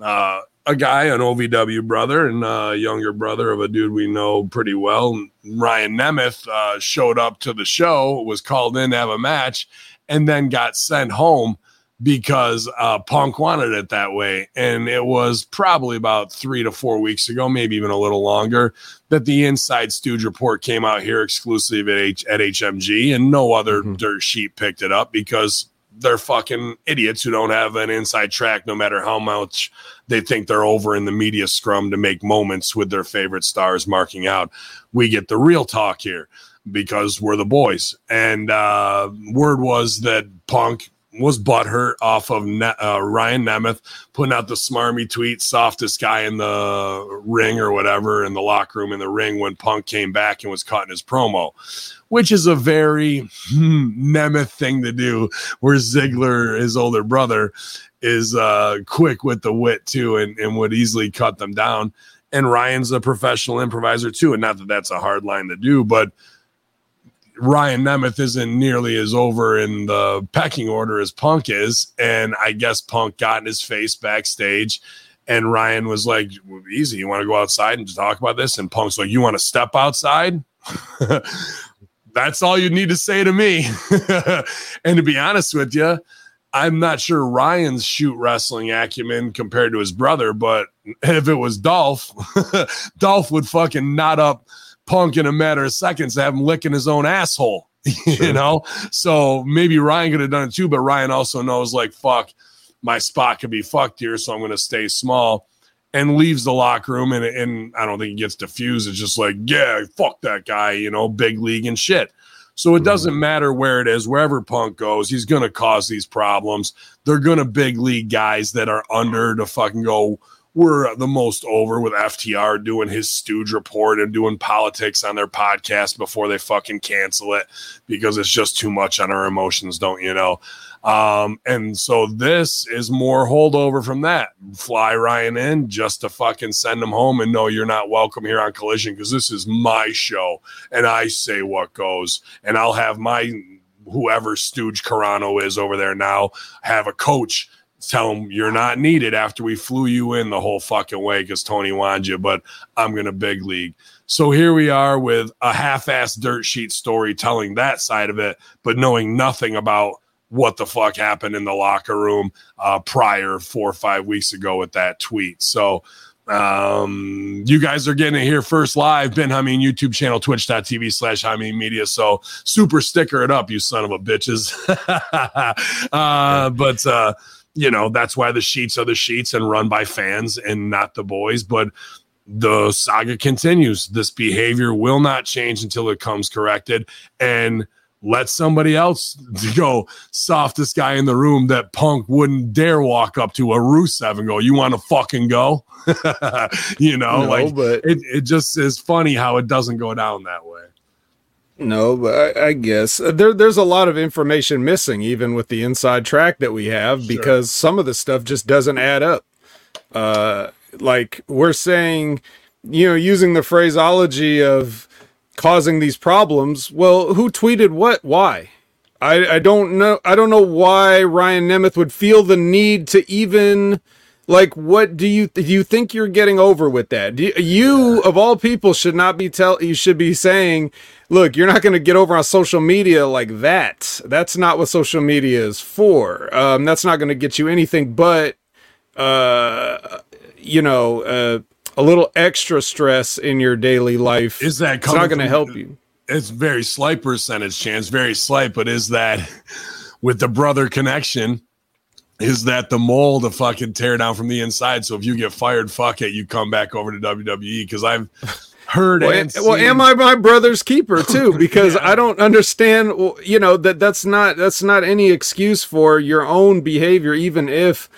uh, a guy, an OVW brother and a younger brother of a dude we know pretty well, Ryan Nemeth, uh, showed up to the show, was called in to have a match, and then got sent home because uh, Punk wanted it that way. And it was probably about three to four weeks ago, maybe even a little longer, that the Inside Stooge report came out here exclusively at, H- at HMG, and no other Mhm. dirt sheet picked it up because they're fucking idiots who don't have an inside track, no matter how much they think they're over in the media scrum to make moments with their favorite stars marking out. We get the real talk here because we're the boys. And uh, word was that Punk was butthurt off of ne- uh, Ryan Nemeth putting out the smarmy tweet, softest guy in the ring or whatever, in the locker room in the ring when Punk came back and was cutting his promo, which is a very hmm, Nemeth thing to do, where Ziggler, his older brother, is uh, quick with the wit too and, and would easily cut them down. And Ryan's a professional improviser too. And not that that's a hard line to do, but Ryan Nemeth isn't nearly as over in the pecking order as Punk is. And I guess Punk got in his face backstage. And Ryan was like, easy, you want to go outside and talk about this? And Punk's like, you want to step outside? That's all you need to say to me. and to be honest with you, I'm not sure Ryan's shoot wrestling acumen compared to his brother, but if it was Dolph, Dolph would fucking knot up Punk in a matter of seconds, to have him licking his own asshole. you know, so maybe Ryan could have done it too, but Ryan also knows like fuck, my spot could be fucked here, so I'm going to stay small. And leaves the locker room, and, and I don't think he gets diffused. It's just like, yeah, fuck that guy, you know, big league and shit. So it hmm. doesn't matter where it is, wherever Punk goes, he's going to cause these problems. They're going to big league guys that are under to fucking go. We're the most over with FTR doing his stooge report and doing politics on their podcast before they fucking cancel it because it's just too much on our emotions, don't you know? Um, and so this is more holdover from that. Fly Ryan in just to fucking send him home and no, you're not welcome here on Collision because this is my show and I say what goes. And I'll have my whoever Stooge Carano is over there now have a coach tell him you're not needed after we flew you in the whole fucking way because Tony wanted you, but I'm gonna big league. So here we are with a half-ass dirt sheet story telling that side of it, but knowing nothing about what the fuck happened in the locker room uh, prior four or five weeks ago with that tweet. So um you guys are getting it here first live. Ben Hamin youtube channel twitch.tv slash Hamin media. So super sticker it up you son of a bitches. Uh but uh you know that's why the sheets are the sheets and run by fans and not the boys. But the saga continues. This behavior will not change until it comes corrected. And let somebody else go softest guy in the room that punk wouldn't dare walk up to a Rusev and go, you want to fucking go? you know, No, like but- it, it just is funny how it doesn't go down that way. No, but I, I guess Uh, there there's a lot of information missing, even with the inside track that we have, Sure. because some of the stuff just doesn't add up. Uh, like we're saying, you know, using the phraseology of causing these problems. Well, who tweeted what? Why? I I don't know. I don't know why Ryan Nemeth would feel the need to even like what do you do you think you're getting over with that do you, you of all people should not be tell you should be saying look you're not going to get over on social media like that that's not what social media is for um, that's not going to get you anything but uh you know uh, a little extra stress in your daily life Is that it's not going to help you It's very slight percentage chance, very slight, but is that with the brother connection? Is that the mole to fucking tear down from the inside? So if you get fired, fuck it, you come back over to WWE because I've heard well, and well seen- am i my brother's keeper too because Yeah. i don't understand you know that that's not that's not any excuse for your own behavior even if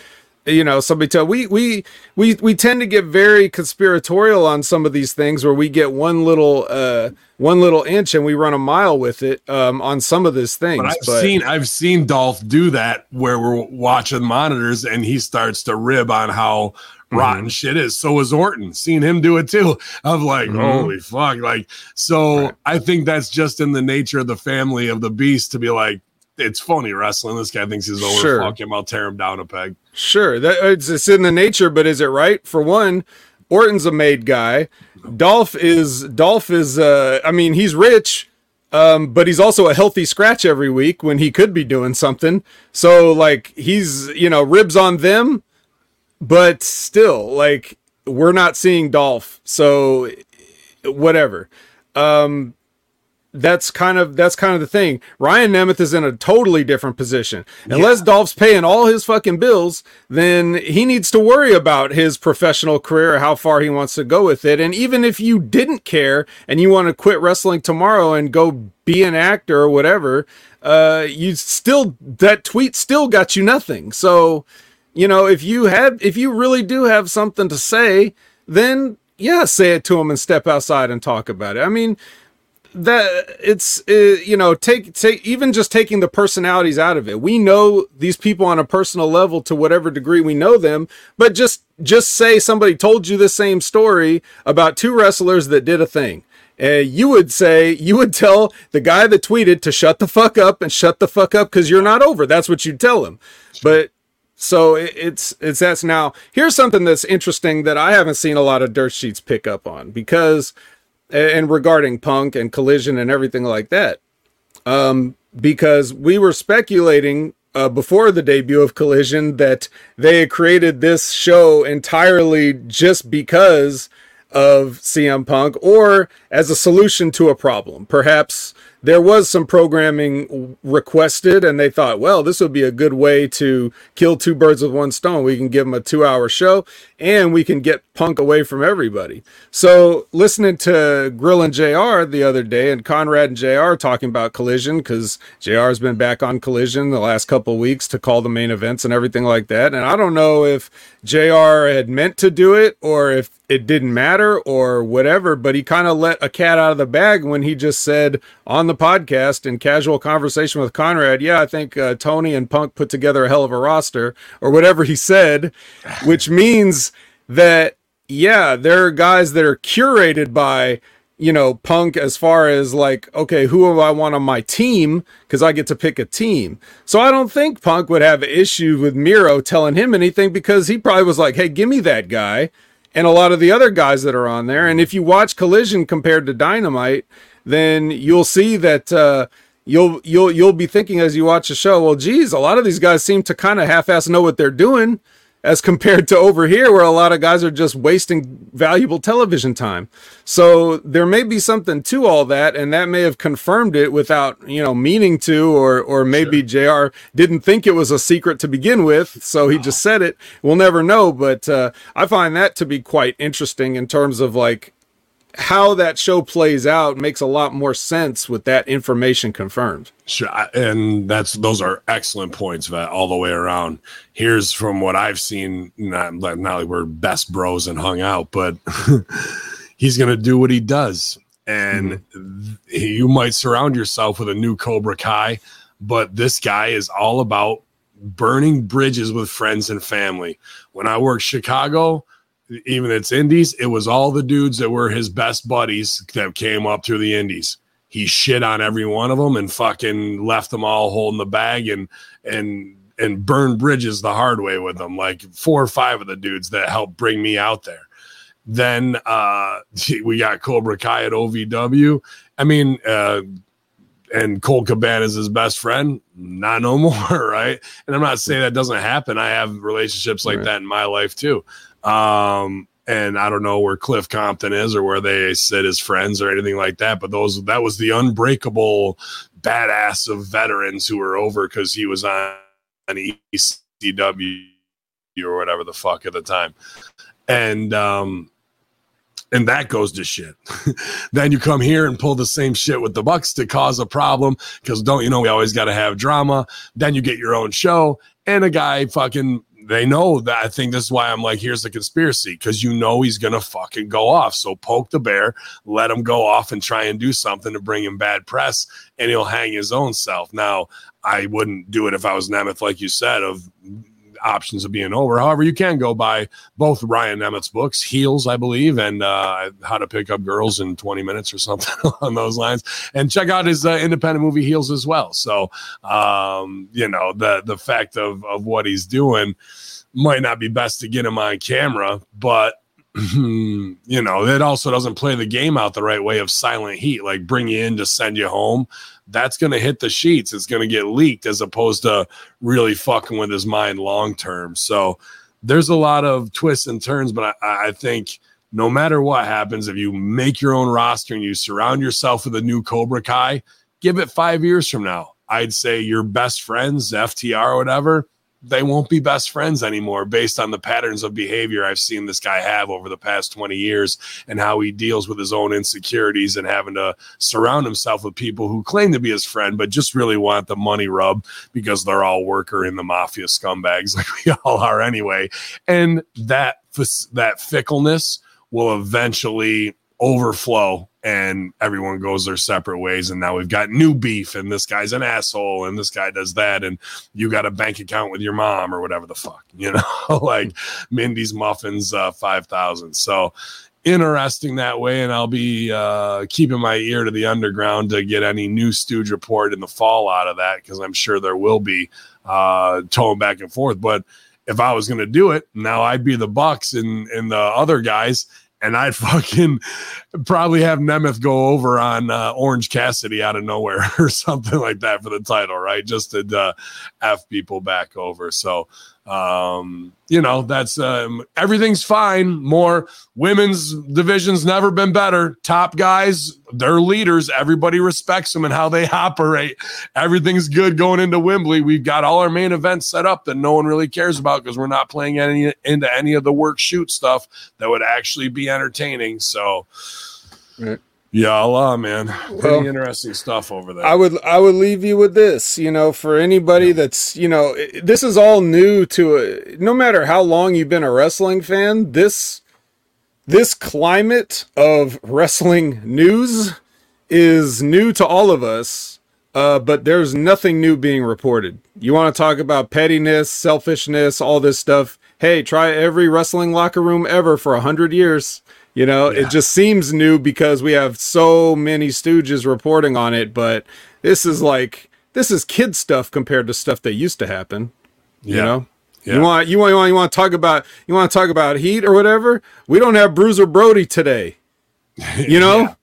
you know somebody tell we we we we tend to get very conspiratorial on some of these things where we get one little uh one little inch and we run a mile with it um on some of these things But I've seen I've seen Dolph do that where we're watching monitors and he starts to rib on how rotten shit is. So is Orton. Seen him do it too. I'm like, Mhm. holy fuck. Like, so Right. I think that's just in the nature of the family of the beast to be like, it's funny wrestling. This guy thinks he's over. Sure. Fuck him. I'll tear him down a peg. Sure, that it's, it's in the nature, but is it right? For one, Orton's a made guy. Dolph is Dolph is. Uh, I mean, he's rich, um, but he's also a healthy scratch every week when he could be doing something. So like he's you know ribs on them, but still like we're not seeing Dolph. So whatever. Um, that's kind of that's kind of the thing. Ryan Nemeth is in a totally different position. Unless Dolph's paying all his fucking bills, then he needs to worry about his professional career, how far he wants to go with it. And even if you didn't care and you want to quit wrestling tomorrow and go be an actor or whatever, uh, you still that tweet still got you nothing. So, you know, if you have if you really do have something to say, then yeah, say it to him and step outside and talk about it. I mean, that it's uh, you know take take even just taking the personalities out of it. We know these people on a personal level to whatever degree we know them but just just say somebody told you the same story about two wrestlers that did a thing. Uh, you would say you would tell the guy that tweeted to shut the fuck up and shut the fuck up because you're not over. That's what you'd tell him. But so it- it's it's that's now here's something that's interesting that I haven't seen a lot of dirt sheets pick up on because and regarding punk and collision and everything like that um because we were speculating uh, before the debut of collision that they had created this show entirely just because of CM Punk or as a solution to a problem. Perhaps there was some programming requested and they thought, well, this would be a good way to kill two birds with one stone. We can give them a two hour show and we can get Punk away from everybody. So listening to Grilling JR the other day and Conrad and JR talking about Collision because JR has been back on Collision the last couple weeks to call the main events and everything like that. And I don't know if JR had meant to do it or if it didn't matter or whatever, but he kind of let a cat out of the bag when he just said on the podcast in casual conversation with Conrad, yeah, I think uh, Tony and Punk put together a hell of a roster or whatever he said, which means that, yeah, there are guys that are curated by, you know, Punk as far as like, okay, who do I want on my team? Because I get to pick a team. So I don't think Punk would have an issue with Miro telling him anything because he probably was like, hey, give me that guy and a lot of the other guys that are on there. And if you watch Collision compared to Dynamite, then you'll see that uh, you'll you'll you'll be thinking as you watch the show, well, geez, a lot of these guys seem to kind of half-ass know what they're doing, as compared to over here where a lot of guys are just wasting valuable television time. So there may be something to all that, and that may have confirmed it without you know meaning to, or or maybe Jr. didn't think it was a secret to begin with, so he just said it. We'll never know, but uh, I find that to be quite interesting in terms of like how that show plays out makes a lot more sense with that information confirmed. Sure, and that's those are excellent points, Vet, all the way around. Here's from what I've seen. Not like not like we're best bros and hung out, but he's gonna do what he does, and mm-hmm. th- you might surround yourself with a new Cobra Kai, but this guy is all about burning bridges with friends and family. When I worked Chicago, even its indies, it was all the dudes that were his best buddies that came up through the indies. He shit on every one of them and fucking left them all holding the bag and and and burned bridges the hard way with them. Like four or five of the dudes that helped bring me out there. Then uh we got Cobra Kai at OVW. I mean, uh and Colt Cabana is his best friend. Not no more, right? And I'm not saying that doesn't happen. I have relationships like Right. that in my life too. Um, and I don't know where Cliff Compton is or where they sit as friends or anything like that. But those that was the unbreakable badass of veterans who were over because he was on ECW or whatever the fuck at the time. And um and that goes to shit. then you come here and pull the same shit with the Bucks to cause a problem because don't you know we always got to have drama. Then you get your own show and a guy fucking they know that I think this is why I'm like, here's the conspiracy because you know he's gonna fucking go off. So poke the bear, let him go off and try and do something to bring him bad press, and he'll hang his own self. Now, I wouldn't do it if I was Nemeth, like you said, of options of being over. However, you can go by both Ryan Nemeth's books, Heels, I believe, and uh, How to Pick Up Girls in 20 Minutes or something along those lines, and check out his uh, independent movie Heels as well. So, um, you know, the the fact of of what he's doing might not be best to get him on camera, but you know, it also doesn't play the game out the right way of silent heat, like bring you in to send you home. That's going to hit the sheets. It's going to get leaked as opposed to really fucking with his mind long term. So there's a lot of twists and turns, but I, I think no matter what happens, if you make your own roster and you surround yourself with a new Cobra Kai, give it five years from now. I'd say your best friends, FTR whatever, they won't be best friends anymore based on the patterns of behavior I've seen this guy have over the past 20 years and how he deals with his own insecurities and having to surround himself with people who claim to be his friend, but just really want the money rub because they're all worker in the mafia scumbags like we all are anyway. And that, that fickleness will eventually overflow and everyone goes their separate ways and now we've got new beef and this guy's an asshole and this guy does that and you got a bank account with your mom or whatever the fuck you know? Like mindy's muffins uh 5000 so interesting that way and i'll be uh keeping my ear to the underground to get any new stooge report in the fall out of that because i'm sure there will be uh towing back and forth. But if i was going to do it now i'd be the bucks and and the other guys and I'd fucking probably have Nemeth go over on uh, Orange Cassidy out of nowhere or something like that for the title, right? Just to uh, f people back over. So um, you know, that's um, everything's fine. More women's division's never been better. Top guys, they're leaders. Everybody respects them and how they operate. Everything's good going into Wembley. We've got all our main events set up that no one really cares about because we're not playing any into any of the work shoot stuff that would actually be entertaining. So. Right. Yeah, Allah, man. Pretty well, interesting stuff over there. I would I would leave you with this, you know, for anybody yeah. that's, you know, this is all new to no matter how long you've been a wrestling fan, this this climate of wrestling news is new to all of us. Uh, but there's nothing new being reported. You want to talk about pettiness, selfishness, all this stuff. Hey, try every wrestling locker room ever for a hundred years you know, yeah. it just seems new because we have so many stooges reporting on it, but this is like this is kid stuff compared to stuff that used to happen. Yeah. You know? Yeah. You want you want you want you want to talk about you want to talk about heat or whatever? We don't have Bruiser Brody today. You know? yeah.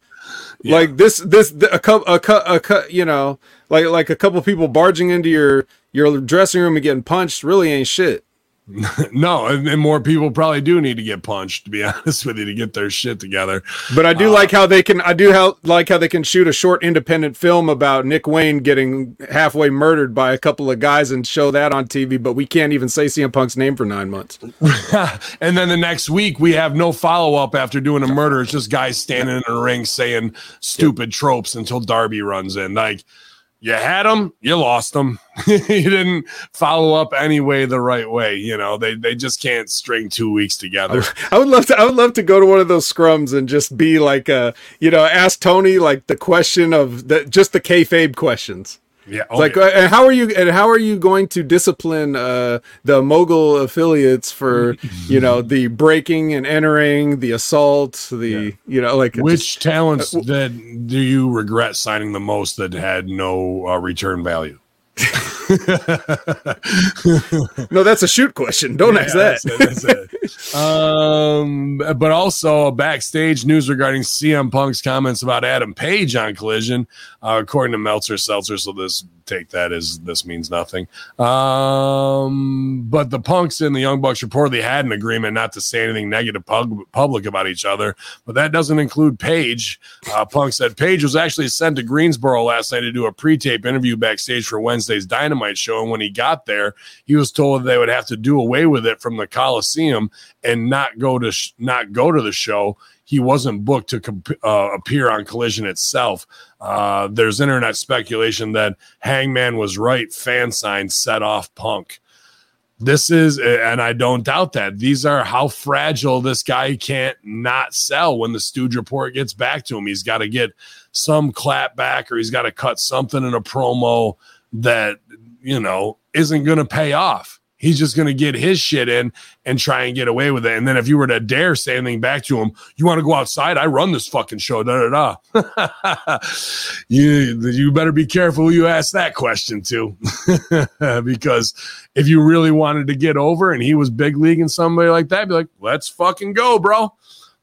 Yeah. Like this this a couple a cut a cut you know, like like a couple people barging into your your dressing room and getting punched really ain't shit. no, and, and, more people probably do need to get punched, to be honest with you, to get their shit together. But I do uh, like how they can. I do how, like how they can shoot a short independent film about Nick Wayne getting halfway murdered by a couple of guys and show that on TV. But we can't even say CM Punk's name for nine months. and then the next week we have no follow up after doing a murder. It's just guys standing in a ring saying stupid tropes until Darby runs in. Like you had them, you lost them. you didn't follow up anyway the right way. You know, they they just can't string two weeks together. I would love to. I would love to go to one of those scrums and just be like, uh, you know, ask Tony like the question of the just the kayfabe questions. Yeah. Oh, like, yeah. Uh, and how are you? And how are you going to discipline uh, the mogul affiliates for you know the breaking and entering, the assault, the yeah. you know like which just, talents uh, that do you regret signing the most that had no uh, return value? no, that's a shoot question. Don't yeah, ask that. That's it, that's it. Um, but also backstage news regarding CM Punk's comments about Adam Page on Collision, uh, according to Meltzer Seltzer. So this take that as this means nothing. Um, but the Punks and the Young Bucks reportedly had an agreement not to say anything negative pub- public about each other, but that doesn't include Page. Uh, Punk said Page was actually sent to Greensboro last night to do a pre-tape interview backstage for Wednesday's Dynamite show, and when he got there, he was told they would have to do away with it from the Coliseum and not go to sh- not go to the show he wasn't booked to comp- uh, appear on Collision itself. Uh, there's internet speculation that Hangman was right. Fan sign set off Punk. This is, and I don't doubt that. These are how fragile this guy can't not sell when the Stooge report gets back to him. He's got to get some clap back or he's got to cut something in a promo that, you know, isn't going to pay off. He's just going to get his shit in and try and get away with it. And then if you were to dare say anything back to him, you want to go outside? I run this fucking show. Da da da. you you better be careful who you ask that question to, because if you really wanted to get over and he was big league and somebody like that, be like, let's fucking go, bro.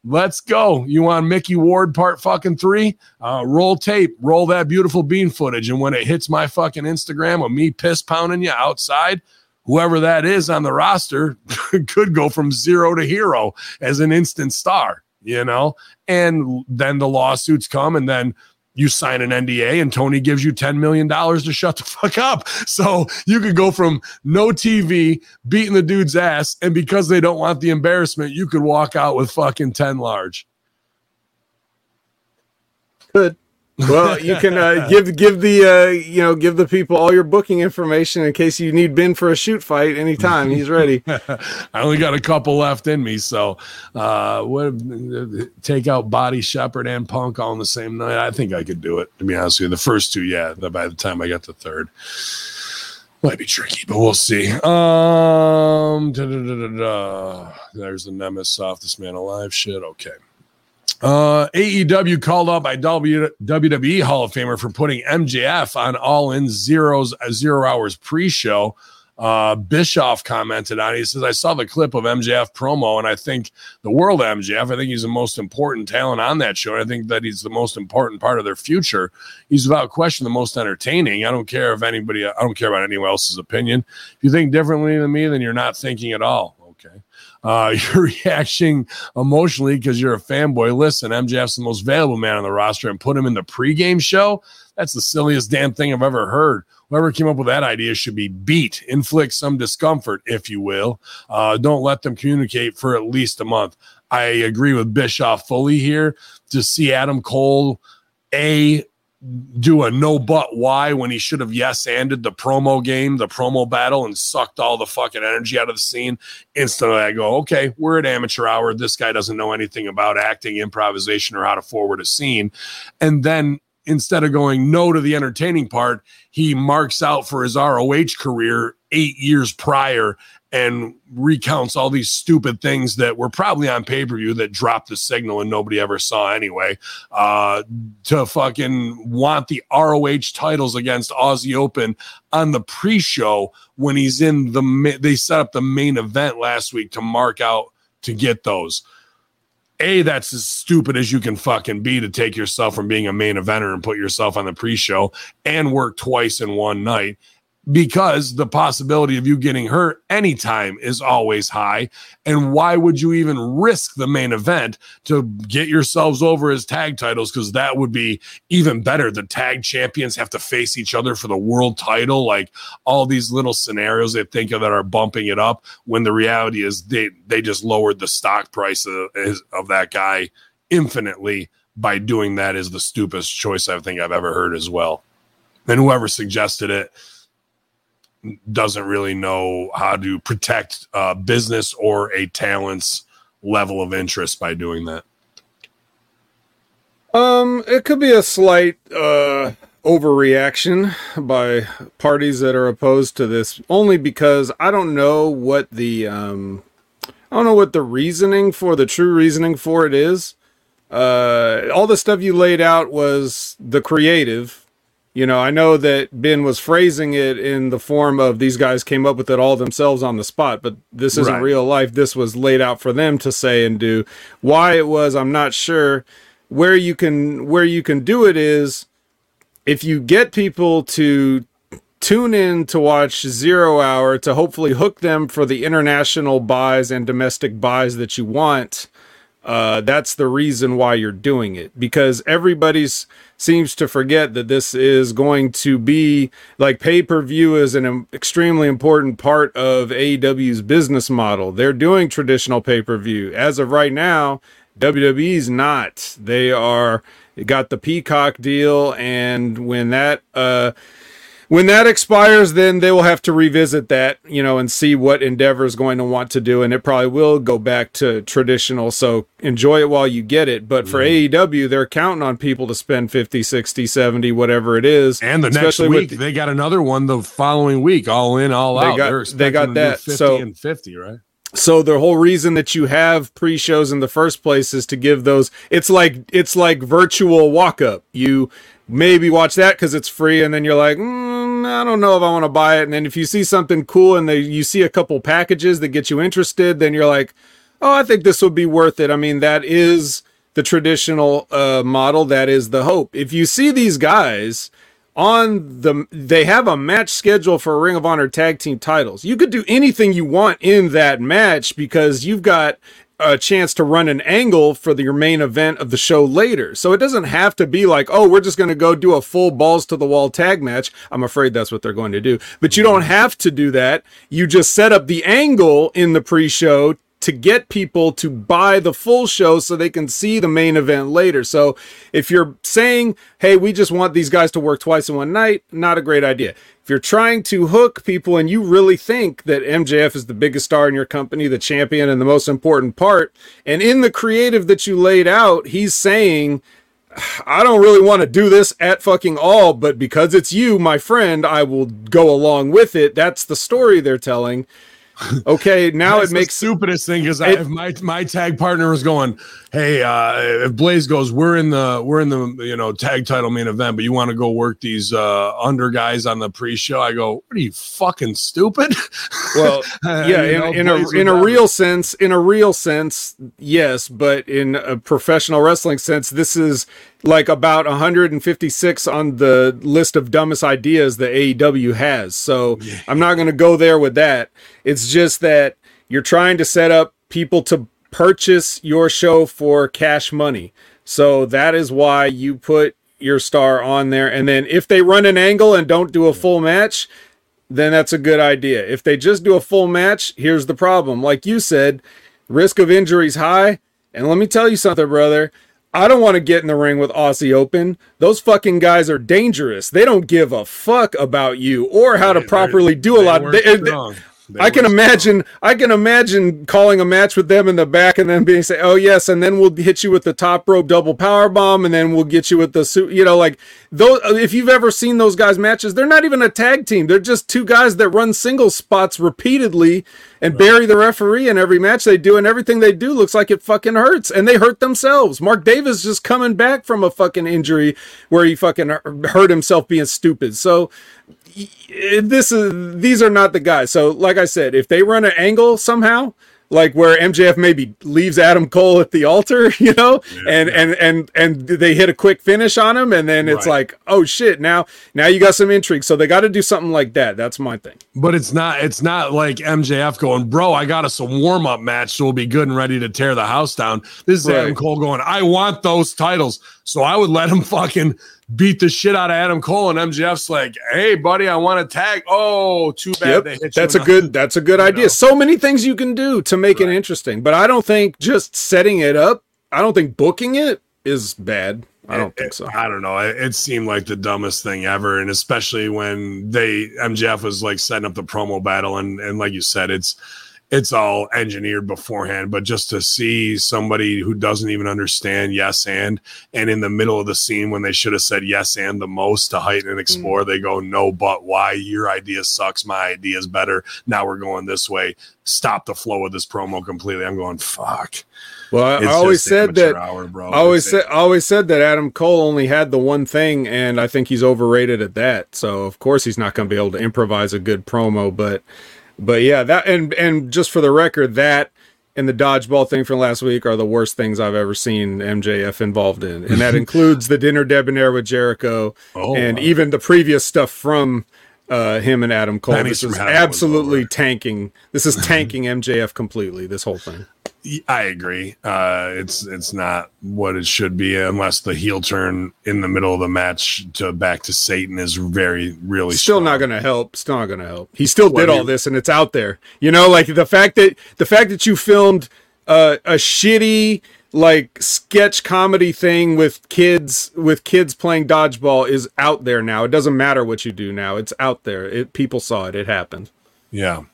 Let's go. You want Micky Ward part fucking three? Uh, roll tape, roll that beautiful bean footage. And when it hits my fucking Instagram of me piss pounding you outside, whoever that is on the roster could go from zero to hero as an instant star, you know? And then the lawsuits come and then you sign an NDA and Tony gives you $10 million to shut the fuck up. So you could go from no TV beating the dude's ass. And because they don't want the embarrassment, you could walk out with fucking 10 large. Good. Well, you can uh, give give the uh, you know give the people all your booking information in case you need Ben for a shoot fight anytime. He's ready. I only got a couple left in me, so uh, what take out Body Shepherd and Punk all in the same night? I think I could do it. To be honest with you, the first two, yeah. By the time I got the third, might be tricky, but we'll see. Um, there's the Nemesis off this man alive shit. Okay. Uh, AEW called out by w- WWE Hall of Famer for putting MJF on All In Zeros uh, Zero Hours pre-show. Uh, Bischoff commented on it. He says, I saw the clip of MJF promo, and I think the world MJF. I think he's the most important talent on that show. And I think that he's the most important part of their future. He's without question the most entertaining. I don't care if anybody, I don't care about anyone else's opinion. If you think differently than me, then you're not thinking at all. Uh, you're reacting emotionally because you're a fanboy. Listen, MJF's the most valuable man on the roster and put him in the pregame show. That's the silliest damn thing I've ever heard. Whoever came up with that idea should be beat, inflict some discomfort, if you will. Uh, don't let them communicate for at least a month. I agree with Bischoff fully here to see Adam Cole a do a no but why when he should have yes ended the promo game, the promo battle, and sucked all the fucking energy out of the scene. Instantly, I go, okay, we're at amateur hour. This guy doesn't know anything about acting, improvisation, or how to forward a scene. And then instead of going no to the entertaining part, he marks out for his ROH career eight years prior and recounts all these stupid things that were probably on pay per view that dropped the signal and nobody ever saw anyway. Uh, to fucking want the ROH titles against Aussie Open on the pre show when he's in the, they set up the main event last week to mark out to get those. A, that's as stupid as you can fucking be to take yourself from being a main eventer and put yourself on the pre show and work twice in one night because the possibility of you getting hurt anytime is always high. And why would you even risk the main event to get yourselves over as tag titles? Because that would be even better. The tag champions have to face each other for the world title, like all these little scenarios they think of that are bumping it up. When the reality is they they just lowered the stock price of, of that guy infinitely by doing that is the stupidest choice I think I've ever heard as well. And whoever suggested it doesn't really know how to protect uh, business or a talent's level of interest by doing that. Um, it could be a slight uh, overreaction by parties that are opposed to this, only because I don't know what the um, I don't know what the reasoning for the true reasoning for it is. Uh, all the stuff you laid out was the creative, you know, I know that Ben was phrasing it in the form of these guys came up with it all themselves on the spot, but this isn't right. real life. This was laid out for them to say and do. Why it was, I'm not sure. Where you can where you can do it is if you get people to tune in to watch Zero Hour to hopefully hook them for the international buys and domestic buys that you want. Uh, that's the reason why you're doing it because everybody's seems to forget that this is going to be like pay per view is an extremely important part of AEW's business model. They're doing traditional pay per view. As of right now, WWE's not. They are got the Peacock deal, and when that uh, when that expires, then they will have to revisit that, you know, and see what Endeavor is going to want to do. And it probably will go back to traditional. So enjoy it while you get it. But for AEW, they're counting on people to spend 50, 60, 70, whatever it is. And the next week they got another one the following week, all in, all They out. got- They're got that. 50 So- and fifty, right? so the whole reason that you have pre-shows in the first place is to give those it's like it's like virtual walk-up you maybe watch that because it's free and then you're like mm, i don't know if i want to buy it. And then if you see something cool and they, you see a couple packages that get you interested then you're like oh i think this would be worth it. I mean that is the traditional uh, model. That is the hope. If you see these guys on the they have a match schedule for Ring of Honor tag team titles. You could do anything you want in that match because you've got a chance to run an angle for the, your main event of the show later. So it doesn't have to be like, oh, we're just going to go do a full balls to the wall tag match. I'm afraid that's what they're going to do. But you don't have to do that. You just set up the angle in the pre-show to get people to buy the full show so they can see the main event later. So if you're saying, hey, we just want these guys to work twice in one night, not a great idea. If you're trying to hook people and you really think that MJF is the biggest star in your company, the champion, and the most important part, and in the creative that you laid out, he's saying, I don't really want to do this at fucking all, but because it's you, my friend, I will go along with it. That's the story they're telling. Okay, now That's it the makes stupidest thing because if my my tag partner was going, hey, uh, if Blaze goes, we're in the we're in the you know tag title main event, but you want to go work these uh, under guys on the pre-show? I go, what are you fucking stupid? well yeah you in, know, in a in a real sense in a real sense yes but in a professional wrestling sense this is like about 156 on the list of dumbest ideas that AEW has so I'm not going to go there with that it's just that you're trying to set up people to purchase your show for cash money so that is why you put your star on there and then if they run an angle and don't do a full match then that's a good idea. If they just do a full match, here's the problem. Like you said, risk of injuries high. And let me tell you something, brother. I don't want to get in the ring with Aussie Open. Those fucking guys are dangerous. They don't give a fuck about you or how to They're- properly do a lot. They- they-. They I can strong. imagine. I can imagine calling a match with them in the back and then being say, "Oh yes," and then we'll hit you with the top rope double power bomb, and then we'll get you with the suit. You know, like those. If you've ever seen those guys matches, they're not even a tag team. They're just two guys that run single spots repeatedly and bury the referee in every match they do, and everything they do looks like it fucking hurts, and they hurt themselves. Mark Davis just coming back from a fucking injury where he fucking hurt himself being stupid. So this is these are not the guys. So, like I said, if they run an angle somehow, like where MJF maybe leaves Adam Cole at the altar, you know, and and and and they hit a quick finish on him, and then it's Right. like, oh shit, now now you got some intrigue. So they got to do something like that. That's my thing. But it's not it's not like MJF going, bro, I got us a warm up match, so we'll be good and ready to tear the house down. This is Right. Adam Cole going, I want those titles. So I would let him fucking beat the shit out of Adam Cole. And MJF's like, hey, buddy, I want to tag. Oh, too bad they hit you that's a good that's a good idea. know? So many things you can do to make it interesting, but I don't think just setting it up. I don't think booking it is bad. I don't think so. I don't know. It, it seemed like the dumbest thing ever, and especially when they MJF was like setting up the promo battle, and and like you said, it's it's all engineered beforehand. But just to see somebody who doesn't even understand yes and and in the middle of the scene when they should have said yes and the most to heighten and mm. explore, they go no, but why? Your idea sucks. My idea is better. Now we're going this way. Stop the flow of this promo completely. I'm going fuck. Well, I, I always said that hour, bro. I always said I always said that Adam Cole only had the one thing, and I think he's overrated at that. So of course he's not going to be able to improvise a good promo. But but yeah, that and and just for the record, that and the dodgeball thing from last week are the worst things I've ever seen MJF involved in, and that includes the dinner debonair with Jericho, Oh, and wow. even the previous stuff from. Uh, him and Adam Cole. This is absolutely tanking. This is tanking MJF completely. This whole thing. I agree. Uh, it's it's not what it should be unless the heel turn in the middle of the match to back to Satan is very really still strong. not going to help. Still not going to help. He still did all this, and it's out there. You know, like the fact that the fact that you filmed uh, a shitty like sketch comedy thing with kids with kids playing dodgeball is out there now. It doesn't matter what you do now. It's out there. It people saw it. It happened. Yeah.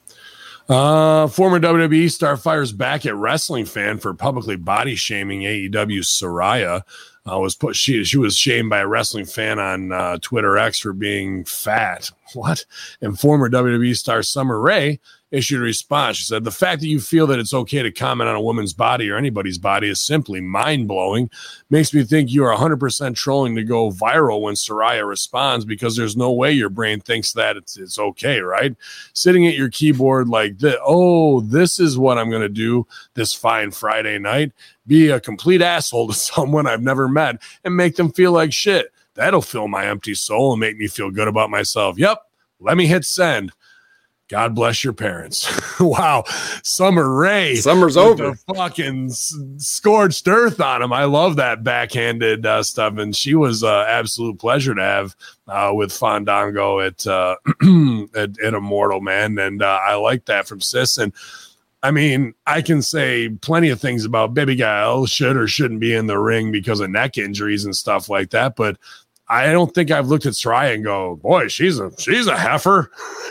Uh, former WWE star fires back at wrestling fan for publicly body shaming AEW Saraya. Uh, was put she she was shamed by a wrestling fan on uh, Twitter X for being fat. What? And former WWE star Summer Rae issued a response. She said, The fact that you feel that it's okay to comment on a woman's body or anybody's body is simply mind blowing. Makes me think you are 100% trolling to go viral when Saraya responds because there's no way your brain thinks that it's, it's okay, right? Sitting at your keyboard like this, oh, this is what I'm going to do this fine Friday night. Be a complete asshole to someone I've never met and make them feel like shit. That'll fill my empty soul and make me feel good about myself. Yep. Let me hit send. God bless your parents. wow. Summer Rae. Summer's over. Fucking scorched earth on him. I love that backhanded uh, stuff. And she was uh, absolute pleasure to have uh, with Fandango at, uh, at, at Immortal, man. And uh, I like that from Sis. And I mean, I can say plenty of things about Baby Guile should or shouldn't be in the ring because of neck injuries and stuff like that. But I don't think I've looked at Saraya and go, boy, she's a she's a heifer.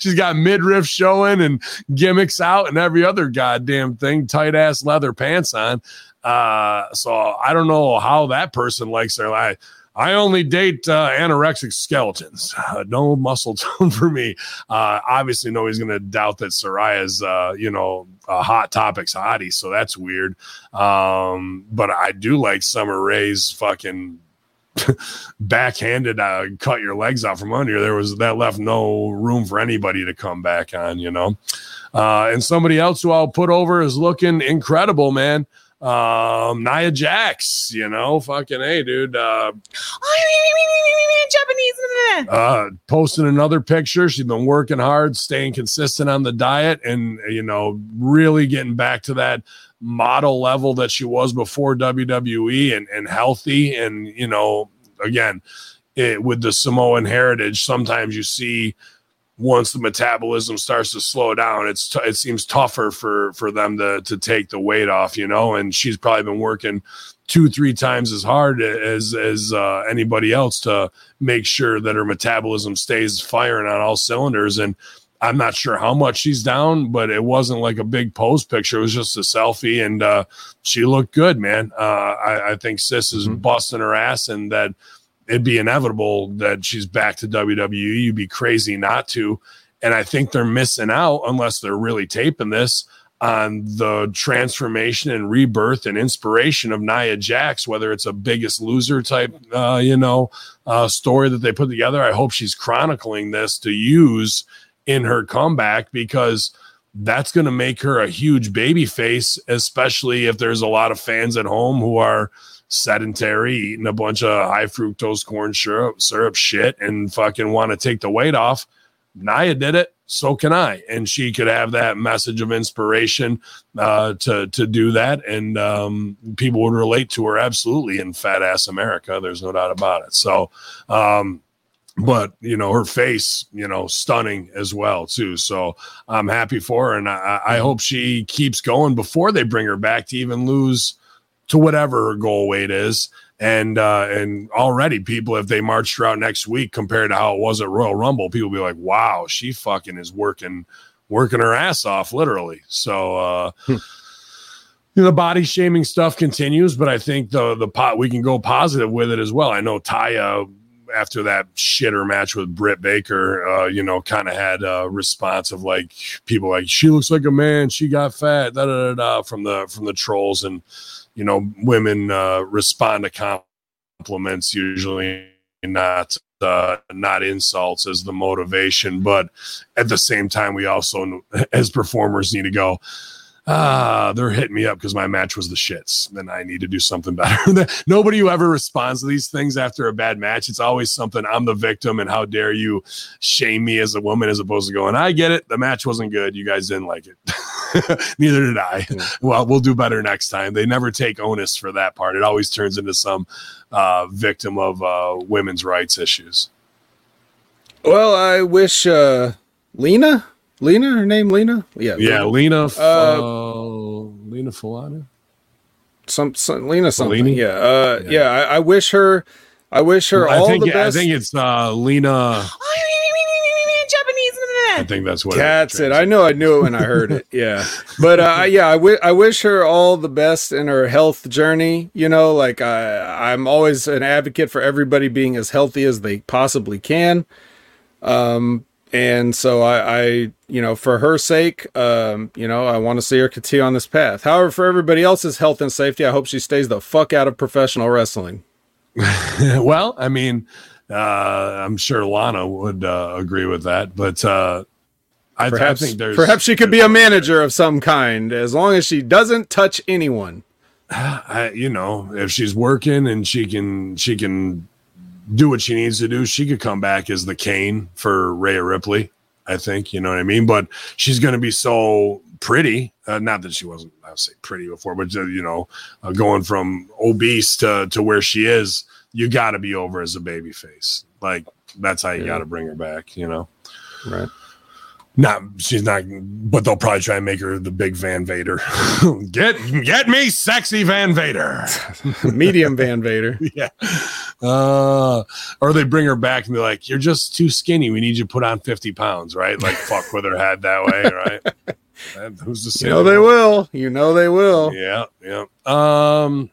She's got midriff showing and gimmicks out and every other goddamn thing, tight ass leather pants on. Uh, so I don't know how that person likes their life. I only date uh, anorexic skeletons. Uh, no muscle tone for me. Uh, obviously, nobody's going to doubt that Saraya's, uh, you know, a hot topics hottie. So that's weird. Um, but I do like Summer Rae's fucking backhanded uh, cut your legs out from under you. There was that left no room for anybody to come back on, you know. Uh, and somebody else who I'll put over is looking incredible, man. Um, Nia Jax, you know, fucking hey, dude. Uh, Japanese. uh, posting another picture. She's been working hard, staying consistent on the diet, and you know, really getting back to that model level that she was before WWE and and healthy. And you know, again, it, with the Samoan heritage, sometimes you see once the metabolism starts to slow down, it's t- it seems tougher for for them to to take the weight off, you know. And she's probably been working two three times as hard as as uh, anybody else to make sure that her metabolism stays firing on all cylinders. And I'm not sure how much she's down, but it wasn't like a big pose picture. It was just a selfie, and uh, she looked good, man. Uh, I, I think Sis is Mhm. busting her ass, and that it'd be inevitable that she's back to WWE. You'd be crazy not to. And I think they're missing out unless they're really taping this on the transformation and rebirth and inspiration of Nia Jax, whether it's a biggest loser type, uh, you know, uh, story that they put together. I hope she's chronicling this to use in her comeback because that's going to make her a huge baby face, especially if there's a lot of fans at home who are sedentary, eating a bunch of high fructose corn syrup, syrup shit, and fucking want to take the weight off. Naya did it, so can I, and she could have that message of inspiration uh, to to do that, and um, people would relate to her absolutely in fat ass America. There's no doubt about it. So. Um, but you know her face you know stunning as well too so i'm happy for her and i, I hope she keeps going before they bring her back to even lose to whatever her goal weight is and uh and already people if they marched her out next week compared to how it was at royal rumble people be like wow she fucking is working working her ass off literally so uh Hmm. you know, the body shaming stuff continues, but I think the the pot we can go positive with it as well. I know Taya after that shitter match with Britt Baker, uh, you know, kind of had a response of like people like she looks like a man, she got fat, da da da, da from the from the trolls, and you know, women uh, respond to compliments usually, not uh, not insults as the motivation, but at the same time, we also as performers need to go ah, they're hitting me up because my match was the shits. Then I need to do something better. Nobody who ever responds to these things after a bad match, it's always something I'm the victim and how dare you shame me as a woman as opposed to going, I get it. The match wasn't good. You guys didn't like it. Neither did I. Yeah. Well, we'll do better next time. They never take onus for that part. It always turns into some uh, victim of uh, women's rights issues. Well, I wish uh Lena, Lena, her name Lena, yeah, Yeah, Lena. Lena, Uh, uh, Lena Falana. some, some Lena something. Bellini? Yeah, uh, yeah. Yeah. I, I wish her, I wish her I all think the best. I think it's uh, Lena. Japanese. I think that's what. That's it. I know. I knew it when I heard it. Yeah, but uh, yeah, I wi- I wish her all the best in her health journey. You know, like I, I'm always an advocate for everybody being as healthy as they possibly can. Um, and so I, I, you know, for her sake, um, you know, I want to see her continue on this path. However, for everybody else's health and safety, I hope she stays the fuck out of professional wrestling. well, I mean, uh, I'm sure Lana would uh, agree with that, but uh, I, I Perhaps, think there's perhaps she could be a manager of some kind as long as she doesn't touch anyone. I, you know, if she's working and she can she can do what she needs to do, she could come back as the Kane for Rhea Ripley. I think you know what I mean. But she's going to be so pretty. Uh, not that she wasn't, I would say pretty before, but uh, you know, uh, going from obese to to where she is, you got to be over as a baby face. Like that's how you Yeah. got to bring her back. You know. Right. Not she's not, but they'll probably try and make her the big Van Vader. get get me sexy Van Vader. Medium Van Vader. yeah. Uh, or they bring her back and be like, "You're just too skinny. We need you to put on fifty pounds, right? Like fuck with her head that way, right? That- who's to say You know they will. You know they will. yeah, yeah. Um,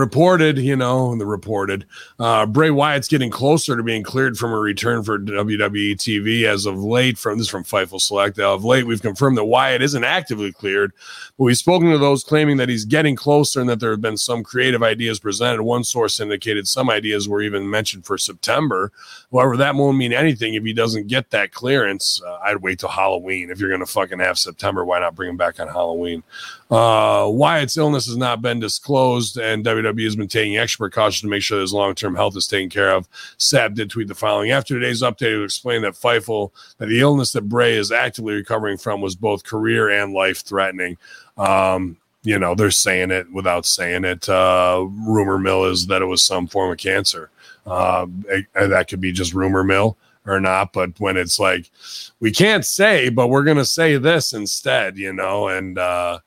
reported, you know, the reported, uh, Bray Wyatt's getting closer to being cleared from a return for WWE TV as of late. From this is from Fightful Select. Of late, we've confirmed that Wyatt isn't actively cleared, but we've spoken to those claiming that he's getting closer and that there have been some creative ideas presented. One source indicated some ideas were even mentioned for September. However, that won't mean anything if he doesn't get that clearance. Uh, I'd wait till Halloween. If you're going to fucking have September, why not bring him back on Halloween? Uh, Wyatt's illness has not been disclosed, and WWE has been taking extra precautions to make sure that his long term health is taken care of. Sapp did tweet the following After today's update, it explained that Fightful, that the illness that Bray is actively recovering from was both career and life threatening. Um, you know, they're saying it without saying it. Uh, rumor mill is that it was some form of cancer. Uh, it- that could be just rumor mill or not. But when it's like, we can't say, but we're going to say this instead, you know, and, uh,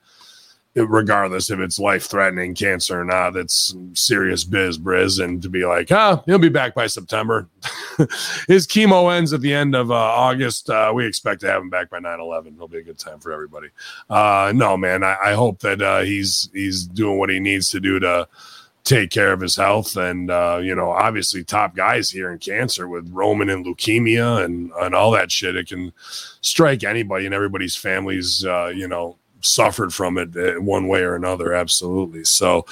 regardless if it's life threatening cancer or not, it's serious biz, Briz. And to be like, ah, he'll be back by September. His chemo ends at the end of uh, August. Uh, we expect to have him back by 9 11. It'll be a good time for everybody. Uh, no, man, I, I hope that uh, he's he's doing what he needs to do to take care of his health. And, uh, you know, obviously, top guys here in cancer with Roman and leukemia and, and all that shit. It can strike anybody, and everybody's families, uh, you know, suffered from it uh, one way or another. Absolutely. So,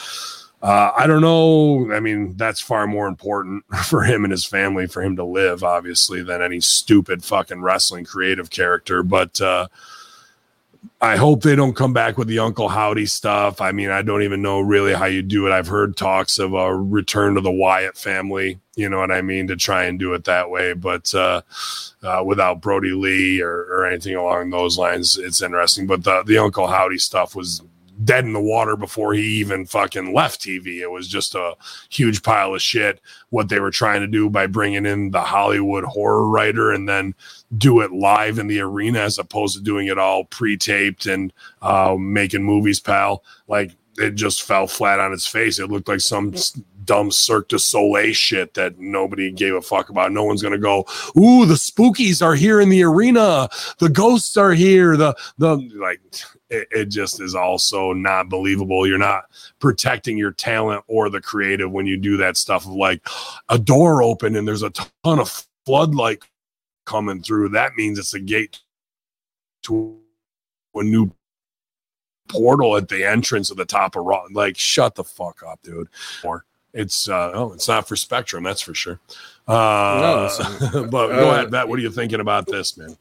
uh, I don't know. I mean, that's far more important for him and his family for him to live, obviously, than any stupid fucking wrestling creative character. But uh, I hope they don't come back with the Uncle Howdy stuff. I mean, I don't even know really how you do it. I've heard talks of a return to the Wyatt family. You know what I mean? To try and do it that way, but uh, uh, without Brodie Lee or, or anything along those lines, it's interesting. But the the Uncle Howdy stuff was dead in the water before he even fucking left TV. It was just a huge pile of shit. What they were trying to do by bringing in the Hollywood horror writer and then do it live in the arena as opposed to doing it all pre-taped and uh, making movies, pal. Like it just fell flat on its face. It looked like some dumb Cirque du Soleil shit that nobody gave a fuck about. No one's gonna go, "Ooh, the spookies are here in the arena. The ghosts are here." The the like it, it just is also not believable. You're not protecting your talent or the creative when you do that stuff of like a door open and there's a ton of floodlight coming through. That means it's a gate to a new portal at the entrance of the top of Raw. Like, shut the fuck up, dude. Or it's uh oh, it's not for Spectrum, that's for sure. Uh, No, but go uh, ahead, Matt. What are you thinking about this, man?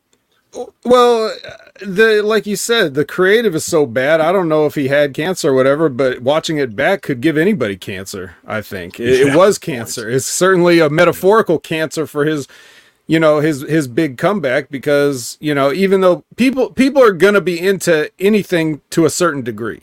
Well, the like you said, the creative is so bad. I don't know if he had cancer or whatever, but watching it back could give anybody cancer. I think it, Yeah, it was cancer. It's certainly a metaphorical cancer for his, you know, his his big comeback because you know even though people people are gonna be into anything to a certain degree,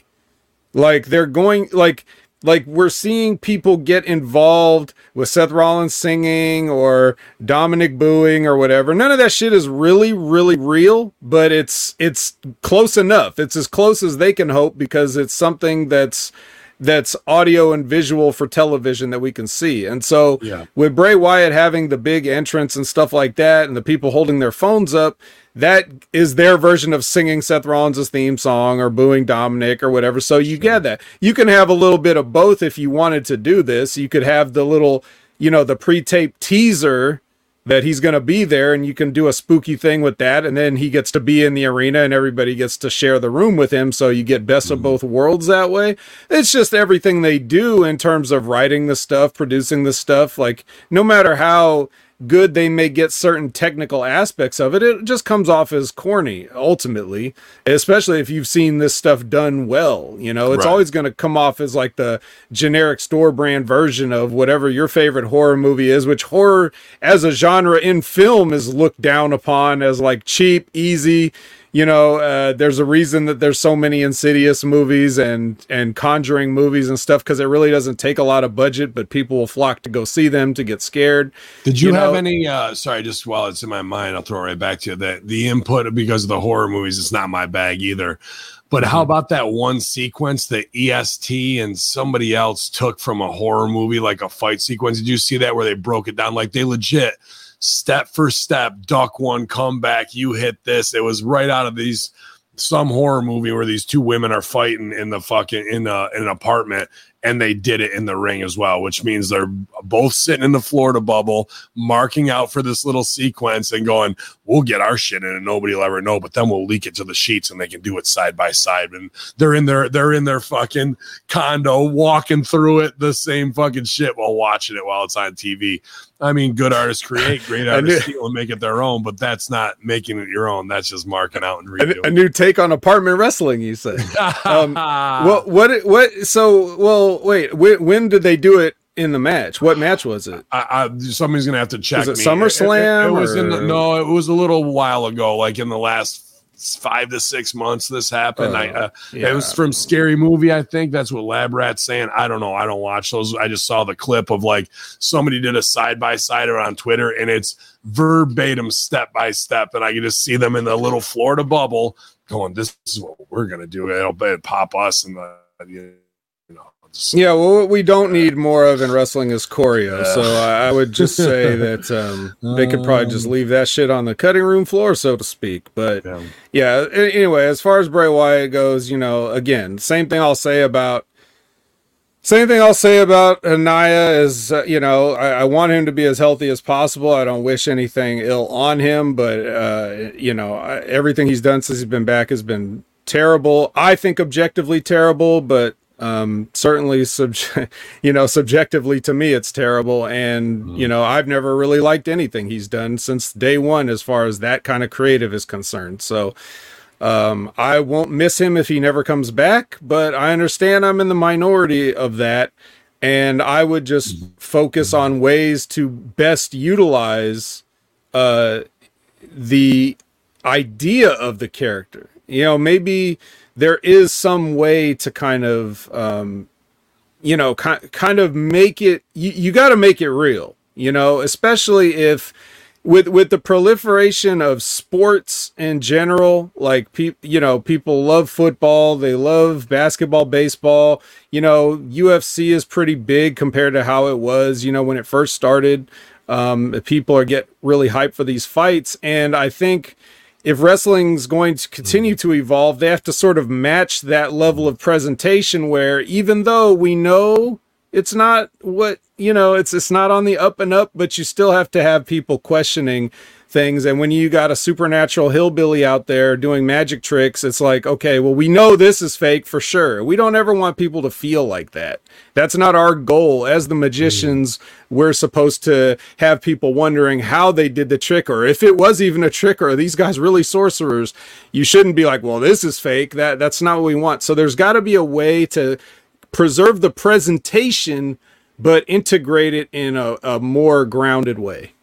like they're going like like we're seeing people get involved with Seth Rollins singing or Dominik booing or whatever. None of that shit is really really real, but it's it's close enough. It's as close as they can hope because it's something that's that's audio and visual for television that we can see. And so Yeah. with Bray Wyatt having the big entrance and stuff like that, and the people holding their phones up, that is their version of singing Seth Rollins' theme song or booing Dominik or whatever. So you get that. You can have a little bit of both if you wanted to do this. You could have the little, you know, the pre-taped teaser that he's going to be there and you can do a spooky thing with that and then he gets to be in the arena and everybody gets to share the room with him so you get best of mm-hmm. both worlds that way. It's just everything they do in terms of writing the stuff producing the stuff like no matter how good they may get certain technical aspects of it it just comes off as corny ultimately especially if you've seen this stuff done well you know it's Right. always going to come off as like the generic store brand version of whatever your favorite horror movie is which horror as a genre in film is looked down upon as like cheap easy you know uh, there's a reason that there's so many insidious movies and and conjuring movies and stuff because it really doesn't take a lot of budget but people will flock to go see them to get scared Did you, You have know- any? Uh, sorry, just while it's in my mind, I'll throw it right back to you. That the input because of the horror movies, it's not my bag either. But how Mm-hmm. about that one sequence that EST and somebody else took from a horror movie, like a fight sequence? Did you see that where they broke it down? Like they legit step for step, duck one, come back, you hit this. It was right out of these some horror movie where these two women are fighting in the fucking in a in an apartment and they did it in the ring as well, which means they're both sitting in the Florida bubble, marking out for this little sequence and going, "We'll get our shit in, and nobody will ever know." But then we'll leak it to the sheets, and they can do it side by side. And they're in their they're in their fucking condo, walking through it, the same fucking shit while watching it while it's on TV. I mean, good artists create, great artists steal and make it their own, but that's not making it your own. That's just marking out and a, a new take on apartment wrestling you said um, what what what so well wait when, when did they do it in the match what match was it I, I, somebody's gonna have to check. Was it me. SummerSlam It, it was in the, no, it was a little while ago, like in the last five to six months. This happened. Oh, I, uh, yeah. It was from Scary Movie, I think. That's what Lab Rat's saying. I don't know. I don't watch those. I just saw the clip of like somebody did a side by side on Twitter, and it's verbatim, step by step, and I can just see them in the little Florida bubble going, "This is what we're gonna do. It'll, it'll pop us and the you know." Yeah, well, what we don't need more of in wrestling is choreo. So I, would just say that um, they could probably just leave that shit on the cutting room floor, so to speak. But Yeah. yeah, anyway, as far as Bray Wyatt goes, you know, again, same thing I'll say about. Same thing I'll say about Anaya is, uh, you know, I, I want him to be as healthy as possible. I don't wish anything ill on him, but, uh, you know, everything he's done since he's been back has been terrible. I think objectively terrible, but um, certainly, sub- you know, subjectively to me, it's terrible. And, you know, I've never really liked anything he's done since day one as far as that kind of creative is concerned. So, um, I won't miss him if he never comes back, but I understand I'm in the minority of that. And I would just focus on ways to best utilize uh, the idea of the character. You know, maybe there is some way to kind of, um, you know, ki- kind of make it, you, you got to make it real, you know, especially if with with the proliferation of sports in general like people you know people love football they love basketball baseball you know UFC is pretty big compared to how it was you know when it first started. Um people are get really hyped for these fights and i think if wrestling's going to continue mm-hmm. to evolve they have to sort of match that level of presentation where even though we know it's not what you know it's it's not on the up and up but you still have to have people questioning things. And when you got a supernatural hillbilly out there doing magic tricks it's like okay well we know this is fake for sure. We don't ever want people to feel like that. That's not our goal. As the magicians we're supposed to have people wondering how they did the trick or if it was even a trick or are these guys really sorcerers? You shouldn't be like well this is fake. That that's not what we want. So there's got to be a way to preserve the presentation but integrate it in a, a more grounded way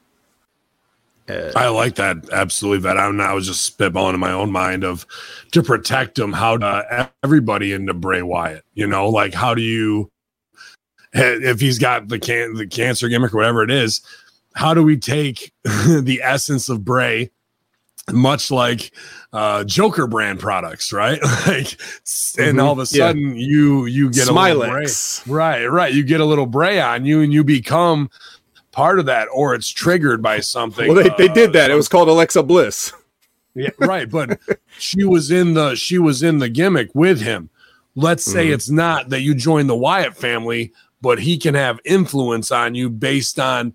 I like that absolutely. That I'm I was just spitballing in my own mind of to protect him. How to everybody into Bray Wyatt. You know, like how do you if he's got the can the cancer gimmick or whatever it is? How do we take the essence of Bray much like uh Joker brand products, right? like and Mhm, all of a yeah. sudden you you get a little bray. Smilex. Right, right. You get a little bray on you and you become part of that or it's triggered by something. Well, they, they uh, did that. It was called Alexa Bliss. yeah, right. But she was in the she was in the gimmick with him. Let's say Mhm. it's not that you join the Wyatt family, but he can have influence on you based on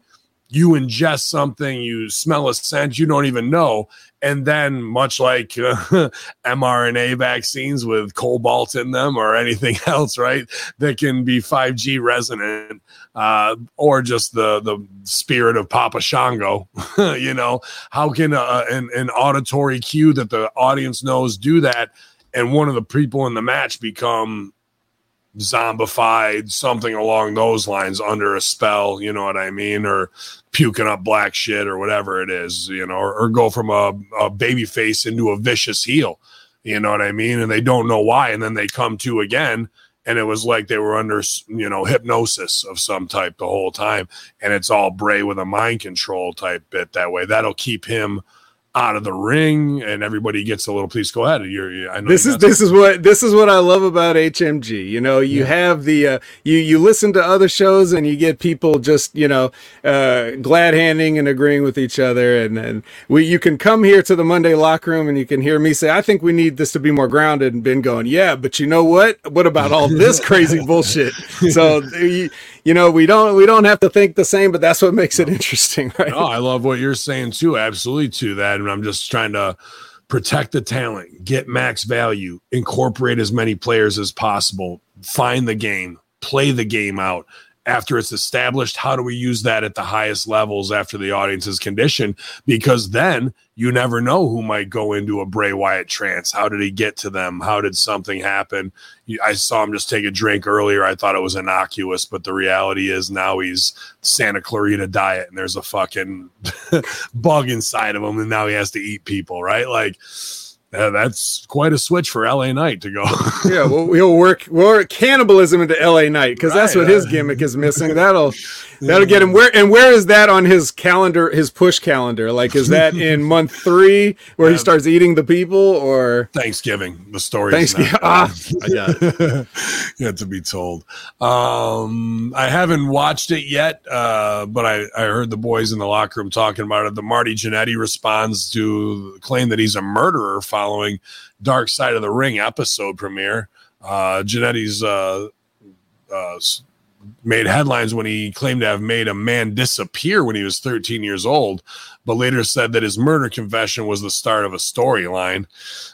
you ingest something, you smell a scent you don't even know, and then much like uh, mRNA vaccines with cobalt in them or anything else, right? That can be 5G resonant, uh, or just the the spirit of Papa Shango. you know, how can uh, an an auditory cue that the audience knows do that, and one of the people in the match become zombified, something along those lines under a spell, you know what I mean? Or puking up black shit or whatever it is, you know, or, or go from a, a baby face into a vicious heel, you know what I mean? And they don't know why. And then they come to again. And it was like they were under, you know, hypnosis of some type the whole time. And it's all Bray with a mind control type bit that way. That'll keep him out of the ring and everybody gets a little please go ahead you're, you I know this is this is what this is what I love about HMG. You know, you Yeah. have the uh, you you listen to other shows and you get people just you know uh, glad handing and agreeing with each other, and then we you can come here to the Monday locker room and you can hear me say, I think we need this to be more grounded, and Ben going, yeah, but you know what? What about all this crazy bullshit? So you, you know we don't we don't have to think the same, but that's what makes it interesting, right? Oh, I love what you're saying too. Absolutely to that. And I'm just trying to protect the talent, get max value, incorporate as many players as possible, find the game, play the game out. After it's established, how do we use that at the highest levels after the audience is conditioned? Because then you never know who might go into a Bray Wyatt trance. How did he get to them? How did something happen? I saw him just take a drink earlier. I thought it was innocuous, but the reality is now he's Santa Clarita diet and there's a fucking bug inside of him and now he has to eat people, right? Like uh, that's quite a switch for LA Knight to go. yeah, well, we'll work we'll work cannibalism into L.A. Knight because that's Right, what his uh, gimmick is missing. That'll that'll get him where and where is that on his calendar, his push calendar? Like, is that in month three where he starts eating the people, or Thanksgiving, the story. Thanksgiving? Ah, I got it. yet to be told. Um, I haven't watched it yet, uh, but I, I heard the boys in the locker room talking about it. The Marty Jannetty responds to claim that he's a murderer following Dark Side of the Ring episode premiere. Uh, Jannetty's uh, uh, made headlines when he claimed to have made a man disappear when he was 13 years old, but later said that his murder confession was the start of a storyline.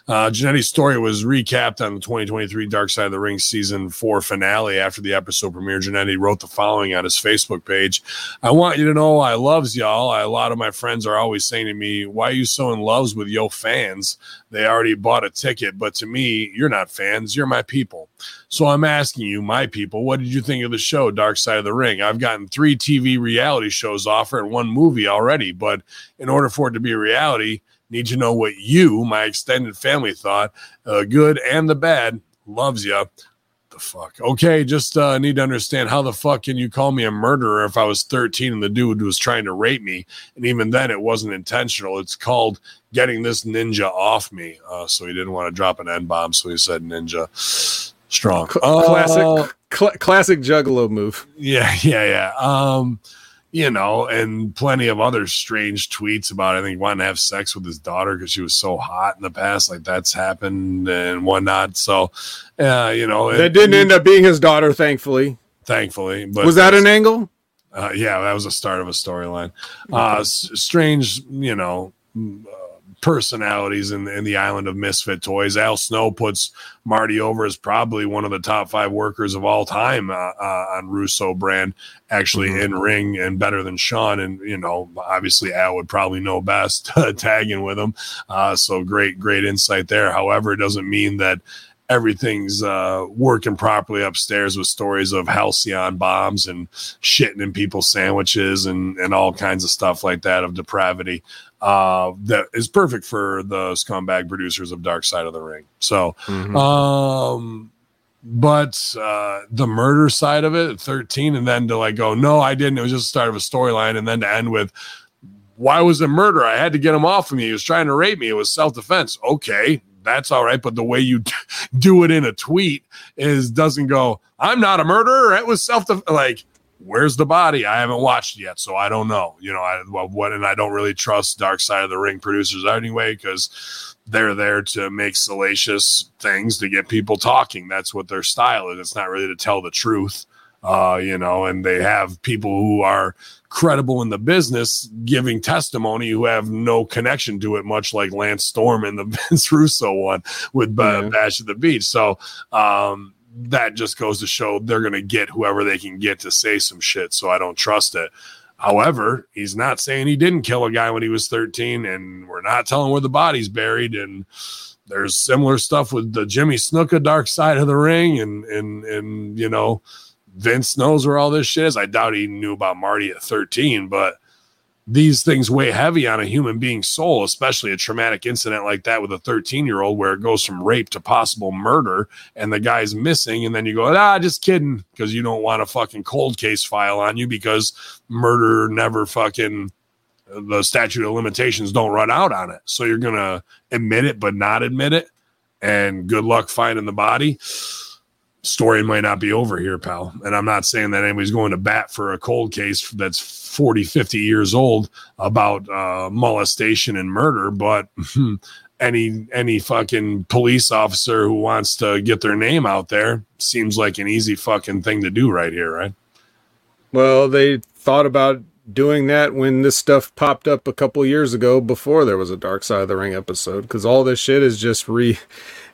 Uh, Jannetty's story was recapped on the 2023 Dark Side of the Ring season four finale. After the episode premiere, Jannetty wrote the following on his Facebook page I want you to know I loves y'all. I, a lot of my friends are always saying to me, Why are you so in loves with yo fans? They already bought a ticket, but to me, you're not fans, you're my people. So I'm asking you, my people, what did you think of the show, Dark Side of the Ring? I've gotten three TV reality shows offered and one movie already, but in order for it to be a reality, need to know what you, my extended family, thought. Uh, good and the bad. Loves you. The fuck. Okay, just uh, need to understand how the fuck can you call me a murderer if I was 13 and the dude was trying to rape me? And even then, it wasn't intentional. It's called getting this ninja off me. Uh, so he didn't want to drop an N bomb, so he said ninja. Strong. Uh, classic cl- classic Juggalo move? yeah, yeah, yeah. Um, you know, and plenty of other strange tweets about I think wanting to have sex with his daughter because she was so hot in the past. Like that's happened and whatnot. So, uh, you know, That it- didn't end up being his daughter, thankfully. thankfully. But Was that an angle? uh, yeah, that was the start of a storyline. Uh, s- strange, you know, personalities in, in the island of misfit toys. Al Snow puts Marty over as probably one of the top five workers of all time uh, uh, on Russo brand, actually Mhm. in ring and better than Shawn. And you know, obviously Al would probably know best tagging with him. Uh, so great, great insight there. However, it doesn't mean that everything's uh, working properly upstairs with stories of Halcion bombs and shitting in people's sandwiches and, and all kinds of stuff like that of depravity uh, that is perfect for the scumbag producers of Dark Side of the Ring. So, Mhm. um, but uh, the murder side of it, 13, and then to like go, no, I didn't. It was just the start of a storyline, and then to end with why was it murder? I had to get him off of me. He was trying to rape me. It was self defense. Okay, that's all right. But the way you do it in a tweet is doesn't go. I'm not a murderer. It was self defense. Like, where's the body? I haven't watched yet, so I don't know. You know, I well, what and I don't really trust Dark Side of the Ring producers anyway because they're there to make salacious things to get people talking. That's what their style is. It's not really to tell the truth. Uh, you know, and they have people who are credible in the business giving testimony who have no connection to it, much like Lance Storm and the Vince Russo one with uh, Yeah. Bash at the Beach. So um, that just goes to show they're going to get whoever they can get to say some shit. So I don't trust it. However, he's not saying he didn't kill a guy when he was 13, and we're not telling where the body's buried. And there's similar stuff with the Jimmy Snuka dark side of the ring, and and and you know, Vince knows where all this shit is. I doubt he knew about Marty at 13, but these things weigh heavy on a human being's soul, especially a traumatic incident like that with a 13 year old where it goes from rape to possible murder and the guy's missing. And then you go, ah, just kidding, because you don't want a fucking cold case file on you because murder never fucking the statute of limitations don't run out on it. So you're going to admit it, but not admit it. And good luck finding the body story might not be over here, pal. And I'm not saying that anybody's going to bat for a cold case that's 40, 50 years old about uh, molestation and murder, but any any fucking police officer who wants to get their name out there seems like an easy fucking thing to do right here, right? Well, they thought about doing that when this stuff popped up a couple years ago before there was a Dark Side of the Ring episode because all this shit is just re.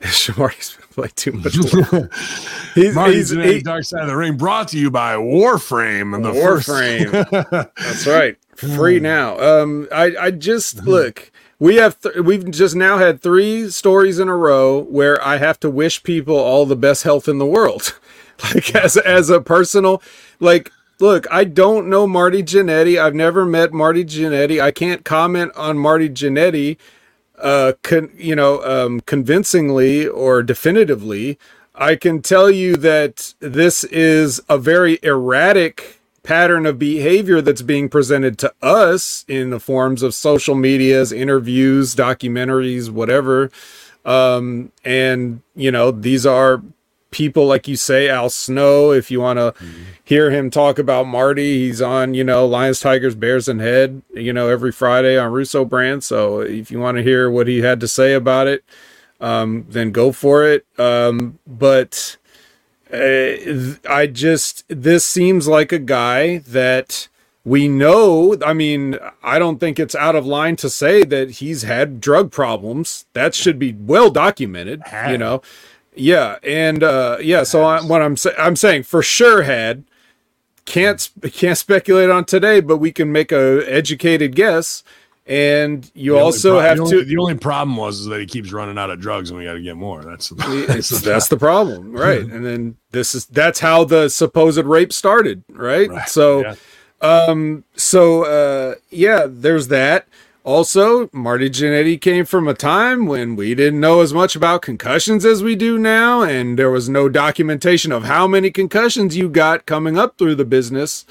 playing too much. he's, Marty's he's, he- Dark Side of the Ring brought to you by Warframe and the Warframe. first That's right. Free now. Um, I, I just look. We have th- we've just now had three stories in a row where I have to wish people all the best health in the world. like as as a personal, like look, I don't know Marty Jannetty. I've never met Marty Jannetty. I can't comment on Marty Jannetty, uh, con- you know, um, convincingly or definitively. I can tell you that this is a very erratic pattern of behavior that's being presented to us in the forms of social medias, interviews, documentaries, whatever. Um, and you know, these are people like you say, Al Snow. If you want to hear him talk about Marty, he's on, you know, Lions, Tigers, Bears, and Head, you know, every Friday on Russo Brand. So if you want to hear what he had to say about it, um, then go for it. Um, but uh, I just this seems like a guy that we know. I mean, I don't think it's out of line to say that he's had drug problems. That should be well documented. You know, yeah, and uh, yeah. So I, what I'm sa- I'm saying for sure had can't can't speculate on today, but we can make a educated guess. And you also pro- have the to. The only problem was is that he keeps running out of drugs, and we got to get more. That's It's, that's the problem, right? And then this is that's how the supposed rape started, right? Right, So, yeah. um, so uh, yeah, there's that. Also, Marty Jannetty came from a time when we didn't know as much about concussions as we do now, and there was no documentation of how many concussions you got coming up through the business.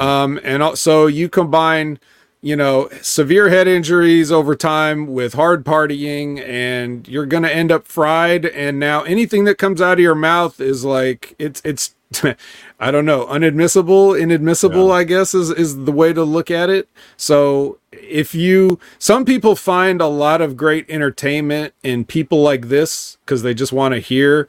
Um, and also, you combine, you know, severe head injuries over time with hard partying, and you're going to end up fried. And now anything that comes out of your mouth is like it's it's. I don't know, unadmissible, inadmissible, Yeah. I guess is is the way to look at it. So if you some people find a lot of great entertainment in people like this because they just want to hear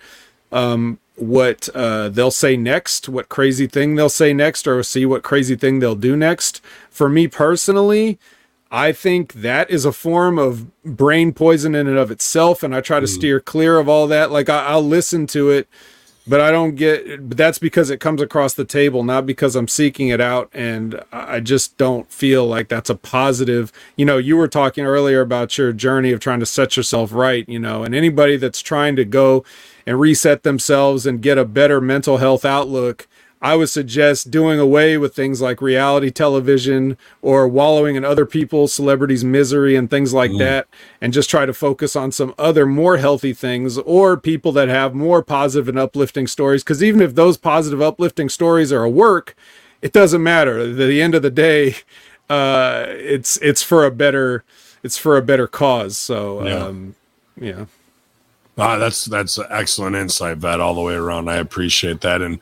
um, what uh, they'll say next, what crazy thing they'll say next, or see what crazy thing they'll do next. For me personally, I think that is a form of brain poison in and of itself, and I try to steer clear of all that. Like I, I'll listen to it, but I don't get. But that's because it comes across the table, not because I'm seeking it out, and I just don't feel like that's a positive. You know, you were talking earlier about your journey of trying to set yourself right. You know, and anybody that's trying to go and reset themselves and get a better mental health outlook. I would suggest doing away with things like reality television or wallowing in other people's celebrities' misery and things like that, and just try to focus on some other more healthy things or people that have more positive and uplifting stories. Because even if those positive, uplifting stories are a work, it doesn't matter. At the end of the day, uh, it's it's for a better it's for a better cause. So Yeah. um, yeah. Ah, that's that's an excellent insight, Vet, all the way around. I appreciate that, and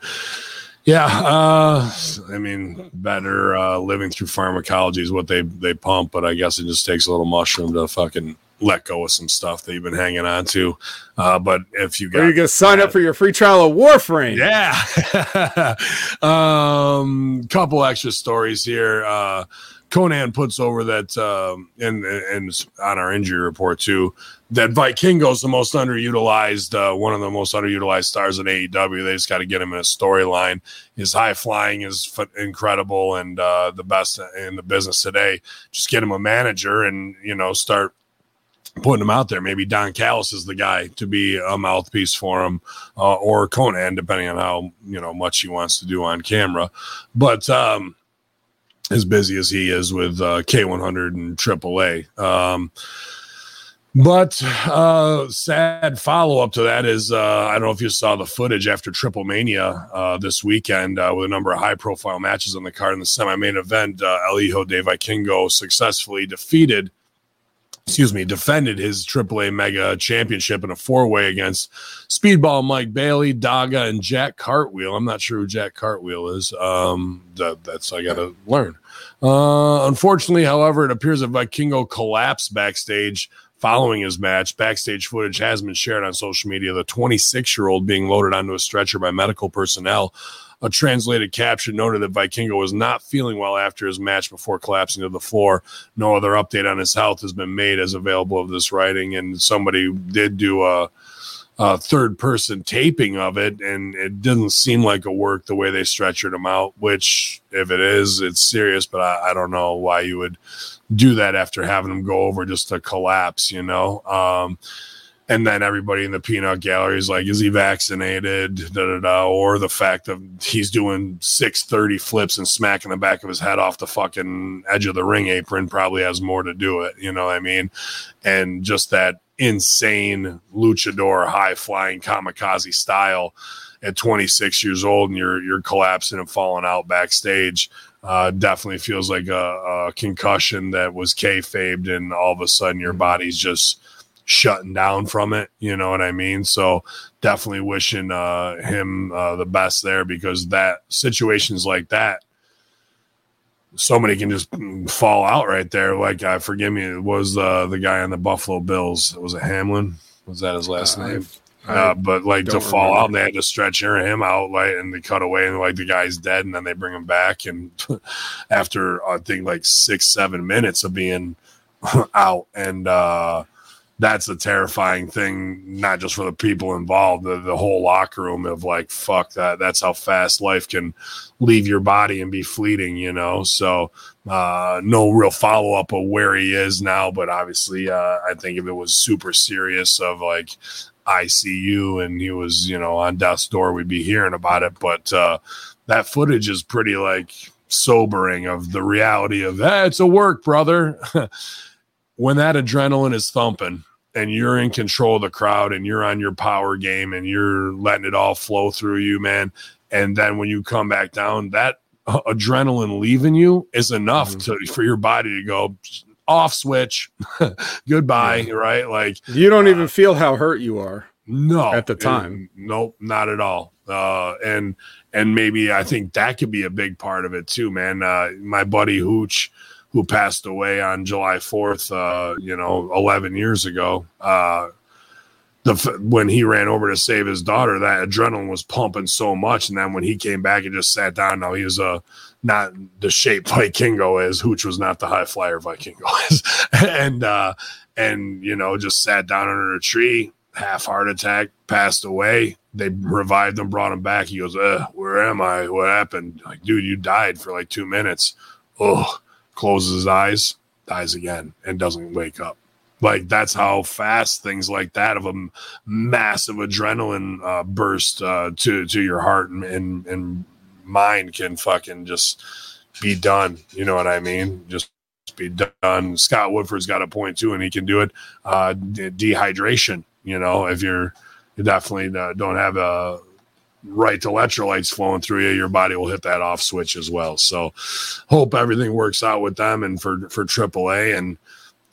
yeah, uh, I mean, better uh, living through pharmacology is what they they pump, but I guess it just takes a little mushroom to fucking let go of some stuff that you've been hanging on to. Uh, but if you got Are you gonna sign up for your free trial of Warframe? yeah. um, couple extra stories here. Uh, Konnan puts over that, um, and and on our injury report too, that Vikingo's the most underutilized, uh, one of the most underutilized stars in AEW. They just got to get him in a storyline. His high flying is f- incredible and uh, the best in the business today. Just get him a manager and you know start putting him out there. Maybe Don Callis is the guy to be a mouthpiece for him, uh, or Konnan, depending on how you know much he wants to do on camera. But um, as busy as he is with uh, K100 and AAA. Um, but uh, sad follow up to that is uh, I don't know if you saw the footage after Triplemania uh, this weekend uh, with a number of high profile matches on the card in the semi main event. Uh, El de Vikingo successfully defeated excuse me, defended his AAA Mega Championship in a four way against Speedball Mike Bailey, Daga, and Jack Cartwheel. I'm not sure who Jack Cartwheel is. Um, that, that's I got to learn. Uh, unfortunately, however, it appears that Vikingo collapsed backstage following his match. Backstage footage has been shared on social media. The 26 year old being loaded onto a stretcher by medical personnel. A translated caption noted that Vikingo was not feeling well after his match before collapsing to the floor. No other update on his health has been made as available of this writing, and somebody did do a, a third person taping of it, and it didn't seem like it worked the way they stretchered him out. Which, if it is, it's serious, but I, I don't know why you would do that after having him go over just to collapse, you know. Um, and then everybody in the peanut gallery is like, is he vaccinated? Da, da, da. Or the fact that he's doing 630 flips and smacking the back of his head off the fucking edge of the ring apron probably has more to do it. You know what I mean? And just that insane luchador, high flying kamikaze style at 26 years old and you're, you're collapsing and falling out backstage. Uh, definitely feels like a, a concussion that was kayfabed, and all of a sudden your body's just shutting down from it. You know what I mean? So definitely wishing uh, him uh, the best there because that situations like that, somebody can just fall out right there. Like, uh, forgive me, it was uh, the guy on the Buffalo Bills. Was it Hamlin? Was that his last Uh, name? Uh, but like to fall remember. out, and they had to stretch him out, like, and they cut away, and like the guy's dead, and then they bring him back, and after I think like six, seven minutes of being out, and uh, that's a terrifying thing, not just for the people involved, the, the whole locker room of like, fuck that. That's how fast life can leave your body and be fleeting, you know? So, uh, no real follow up of where he is now, but obviously, uh, I think if it was super serious of like ICU and he was, you know, on death's door, we'd be hearing about it. But, uh, that footage is pretty like sobering of the reality of that. it's a work, brother. when that adrenaline is thumping and you're in control of the crowd and you're on your power game and you're letting it all flow through you, man. And then when you come back down, that adrenaline leaving you is enough to for your body to go off switch, goodbye, right? Like You don't even feel how hurt you are. no, At the it- time. nope, not at all. Uh, and and maybe I think that could be a big part of it too, man. Uh, my buddy Hooch, who passed away on July fourth, uh, you know, eleven years ago. Uh, the f- when he ran over to save his daughter, that adrenaline was pumping so much, and then when he came back and just sat down, now he was uh, not the shape Vikingo is. Hooch was not the high flyer Vikingo is, and uh, and you know just sat down under a tree, half heart attack, passed away. They revived him, brought him back. He goes, "Where am I? What happened?" Like, dude, you died for like two minutes. Oh, closes his eyes, dies again, and doesn't wake up. Like that's how fast things like that of a massive adrenaline uh, burst uh, to to your heart and, and and mind can fucking just be done. You know what I mean? Just be done. Scott Woodford's got a point too, and he can do it. Uh, de- dehydration. You know, if you're you definitely uh, don't have a right to electrolytes flowing through you, your body will hit that off switch as well. So hope everything works out with them and for for AAA. And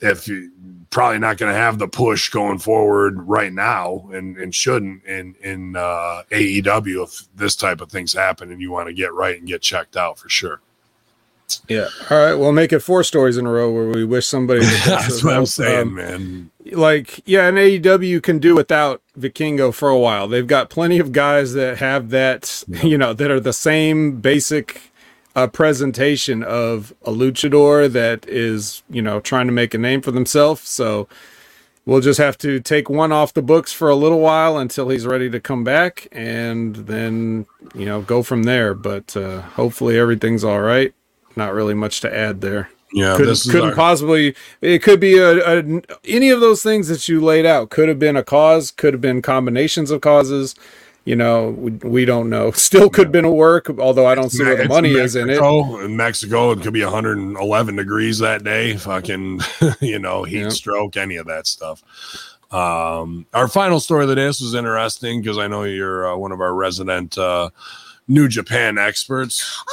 if you probably not going to have the push going forward right now and, and shouldn't in in uh, AEW if this type of things happen and you want to get right and get checked out for sure. Yeah. All right. We'll make it four stories in a row where we wish somebody. That's what I'm Um, saying, man. like yeah an AEW can do without Vikingo for a while. They've got plenty of guys that have that you know that are the same basic uh, presentation of a luchador that is you know trying to make a name for themselves. So we'll just have to take one off the books for a little while until he's ready to come back, and then you know go from there. But uh, hopefully everything's all right. Not really much to add there Yeah, couldn't, couldn't our- possibly it could be a, a any of those things that you laid out could have been a cause could have been combinations of causes you know we, we don't know still could have been a work although i don't see where the It's money is in it Mexico. In Mexico, it could be 111 degrees that day. Fucking, you know, heat Yep. stroke, any of that stuff. Um, our final story of the day this was interesting because I know you're uh, one of our resident uh, New Japan experts,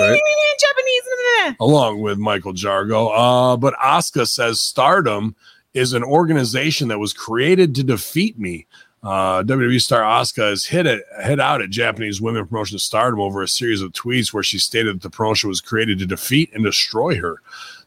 right. Japanese. along with Michael Jargo. Uh, but Asuka says Stardom is an organization that was created to defeat me. Uh, WWE star Asuka has hit it hit out at Japanese women promotion Stardom over a series of tweets where she stated that the promotion was created to defeat and destroy her.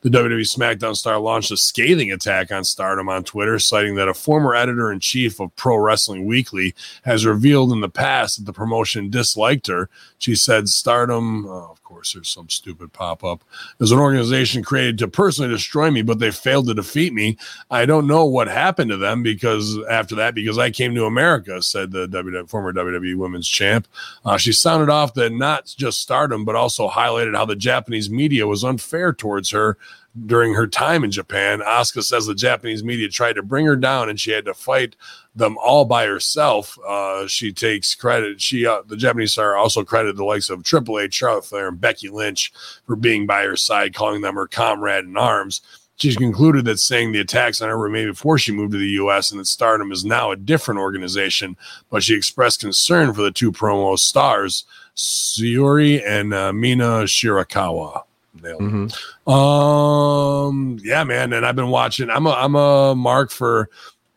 The WWE SmackDown star launched a scathing attack on Stardom on Twitter, citing that a former editor in chief of Pro Wrestling Weekly has revealed in the past that the promotion disliked her. She said, Stardom, oh, of course, there's some stupid pop up, is an organization created to personally destroy me, but they failed to defeat me. I don't know what happened to them because after that, because I came to America, said the WWE, former WWE Women's Champ. Uh, she sounded off that not just Stardom, but also highlighted how the Japanese media was unfair towards her during her time in Japan. Asuka says the Japanese media tried to bring her down and she had to fight them all by herself. Uh, she takes credit. She, uh, the Japanese star, also credited the likes of Triple H, Charlotte Flair, and Becky Lynch for being by her side, calling them her comrade in arms. She's concluded that saying the attacks on her were made before she moved to the U.S. and that Stardom is now a different organization, but she expressed concern for the two promo stars, Sayuri and uh, Mina Shirakawa. Nailed it. Mhm. Um, yeah, man, and I've been watching. I'm a I'm a mark for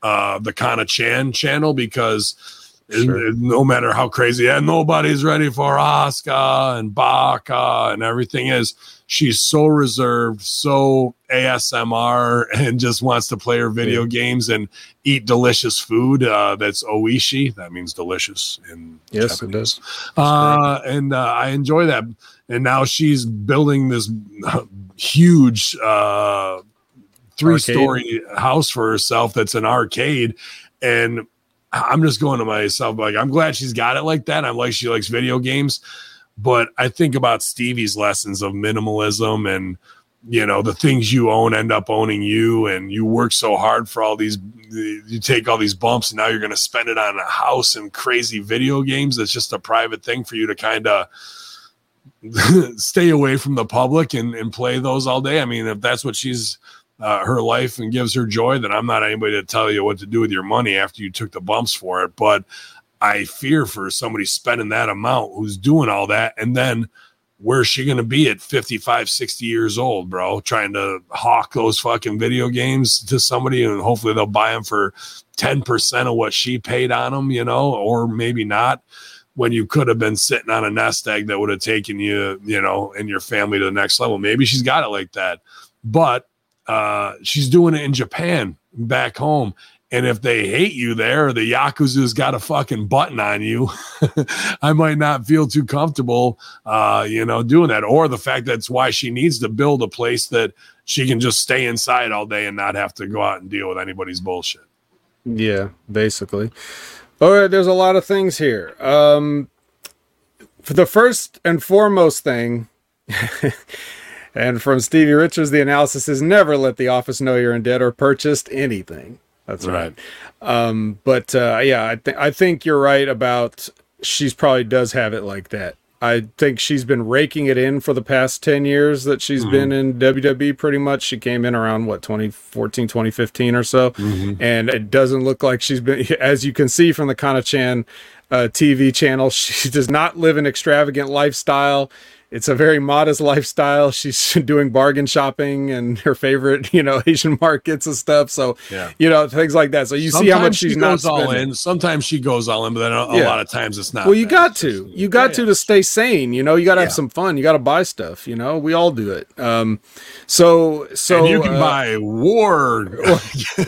uh the Kana Chan channel because Sure. no matter how crazy, and nobody's ready for Asuka and Baka and everything is. She's so reserved, so ASMR, and just wants to play her video games and eat delicious food. Uh, that's oishi. That means delicious in yes it Japanese. does Uh, and uh, I enjoy that. And now she's building this huge uh, three story house for herself that's an arcade. And I'm just going to myself, like, I'm glad she's got it like that. I'm like, she likes video games. But I think about Stevie's lessons of minimalism and, you know, the things you own end up owning you. And you work so hard for all these, you take all these bumps and now you're going to spend it on a house and crazy video games. It's just a private thing for you to kind of stay away from the public and, and play those all day. I mean, if that's what she's uh, her life and gives her joy, then I'm not anybody to tell you what to do with your money after you took the bumps for it. But I fear for somebody spending that amount who's doing all that. And then where's she going to be at 55, 60 years old, bro? Trying to hawk those fucking video games to somebody and hopefully they'll buy them for 10% of what she paid on them, you know, or maybe not when you could have been sitting on a nest egg that would have taken you, you know, and your family to the next level. Maybe she's got it like that, but uh, she's doing it in Japan back home. And if they hate you there, the Yakuza's got a fucking button on you. I might not feel too comfortable, uh, you know, doing that. Or the fact that's why she needs to build a place that she can just stay inside all day and not have to go out and deal with anybody's bullshit. Yeah, basically. All right, there's a lot of things here. Um, for the first and foremost thing, and from Stevie Richards, the analysis is never let the office know you're in debt or purchased anything. That's right. Um, but uh, yeah, I think I think you're right about she's probably does have it like that. I think she's been raking it in for the past 10 years that she's Mm-hmm. been in WWE pretty much. She came in around what 2014, 2015 or so. Mm-hmm. And it doesn't look like she's been as you can see from the Kana Chan uh, TV channel, she does not live an extravagant lifestyle. It's a very modest lifestyle. She's doing bargain shopping and her favorite, you know, Asian markets and stuff. So, Yeah. you know, things like that. So you see how much Sometimes she's she not goes all spending. in. Sometimes she goes all in, but then a, a lot of times it's not. Well, you that. got to. You got to to stay sane. You know, you got to have some fun. You got to buy stuff. You know, we all do it. Um, so so and you can uh, buy War.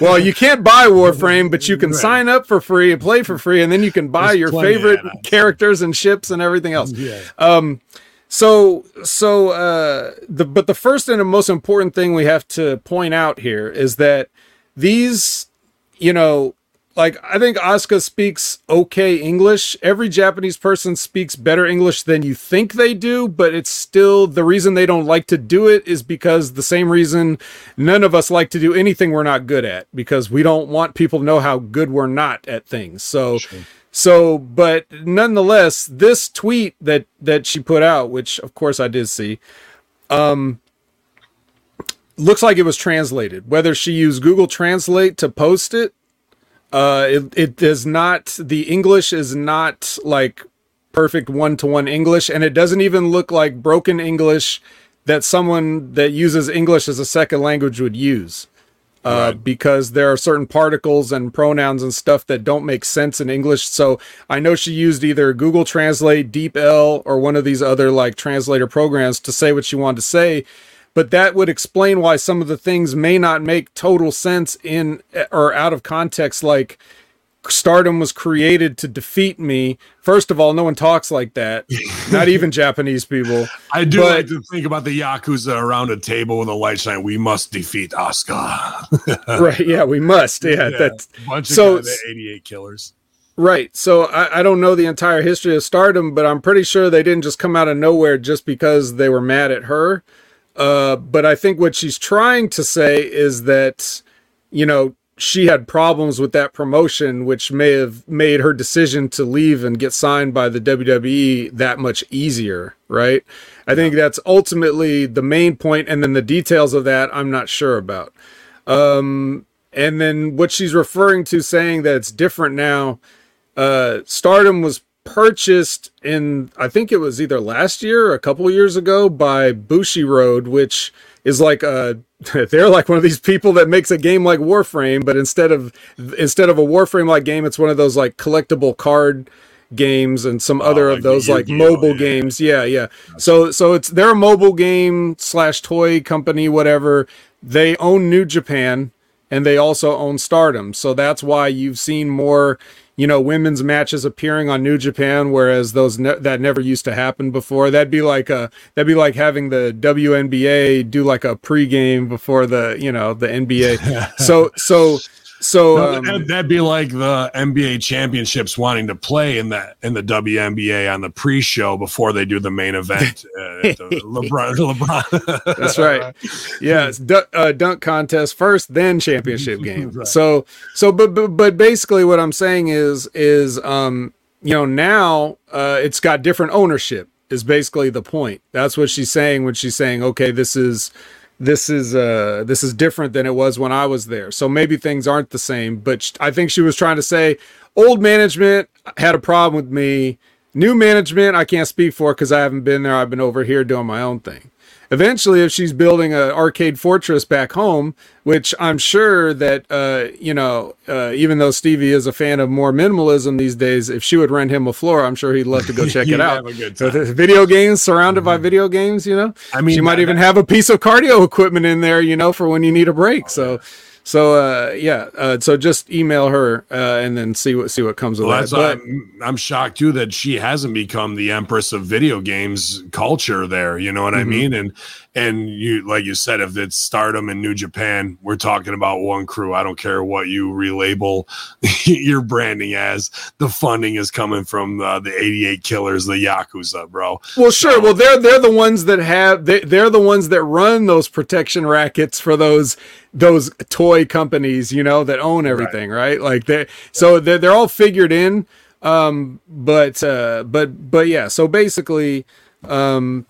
well, you can't buy Warframe, but you can sign up for free and play for free, and then you can buy There's your favorite characters and ships and everything else. yeah. So so uh the but the first and the most important thing we have to point out here is that these you know like I think Asuka speaks okay English. Every Japanese person speaks better English than you think they do, but it's still the reason they don't like to do it is because the same reason none of us like to do anything we're not good at because we don't want people to know how good we're not at things. So so, but nonetheless, this tweet that that she put out, which of course I did see, um, looks like it was translated. Whether she used Google Translate to post it, uh, it it does not. The English is not like perfect one to one English, and it doesn't even look like broken English that someone that uses English as a second language would use uh, because there are certain particles and pronouns and stuff that don't make sense in English. So I know she used either Google Translate, DeepL, or one of these other like translator programs to say what she wanted to say. But that would explain why some of the things may not make total sense in or out of context, like Stardom was created to defeat me. First of all, no one talks like that, not even Japanese people. I do But- like to think about the Yakuza around a table with a light shine. We must defeat Asuka. right? Yeah, we must. Yeah, Yeah, that's bunch of so- guys, the 88 killers. Right. So I, I don't know the entire history of stardom, but I'm pretty sure they didn't just come out of nowhere just because they were mad at her. Uh, but I think what she's trying to say is that, you know, she had problems with that promotion, which may have made her decision to leave and get signed by the WWE that much easier. Right. I think that's ultimately the main point, And then the details of that, I'm not sure about. Um, and then what she's referring to saying that it's different now uh stardom was purchased in i think it was either last year or a couple years ago by Bushiroad which is like uh, a they're like one of these people that makes a game like warframe but instead of instead of a warframe like game it's one of those like collectible card games and some oh, other like of those like mobile yeah. games yeah yeah so so it's they're a mobile game slash toy company whatever they own new japan and they also own Stardom. So that's why you've seen more, you know, women's matches appearing on New Japan, whereas those ne- that never used to happen before. That'd be like a that'd be like having the WNBA do like a pregame before the you know the NBA. so so so um, that'd, that'd be like the NBA championships wanting to play in that in the WNBA on the pre-show before they do the main event. Uh, LeBron, LeBron. That's right. Yeah, du- uh, dunk contest first, then championship game. Right. So, so, but, but, but basically, what I'm saying is, is, um, you know, now uh, it's got different ownership. Is basically the point. That's what she's saying when she's saying, okay, this is, this is, uh, this is different than it was when I was there. So maybe things aren't the same. But I think she was trying to say, old management had a problem with me. New management, I can't speak for because I haven't been there. I've been over here doing my own thing. Eventually, if she's building an arcade fortress back home, which I'm sure that uh, you know, uh, even though Stevie is a fan of more minimalism these days, if she would rent him a floor, I'm sure he'd love to go check it out. have a good time. his video games surrounded by video games, you know. I mean, she might even have a piece of cardio equipment in there, you know, for when you need a break. So, so uh, yeah. Uh, so just email her uh, and then see what see what comes of Well, that. But I'm, I'm shocked too that she hasn't become the empress of video games culture there. You know what I Mhm. mean? And and you like you said, if it's Stardom and New Japan, we're talking about one crew. I don't care what you relabel your branding as. The funding is coming from uh, the 88 Killers, the Yakuza, bro. Well, sure. Well, they're they're the ones that have they they're the ones that run those protection rackets for those those toy companies, you know, that own everything, right? Like they so they're they're all figured in. Um, but uh, but but yeah. So basically, um,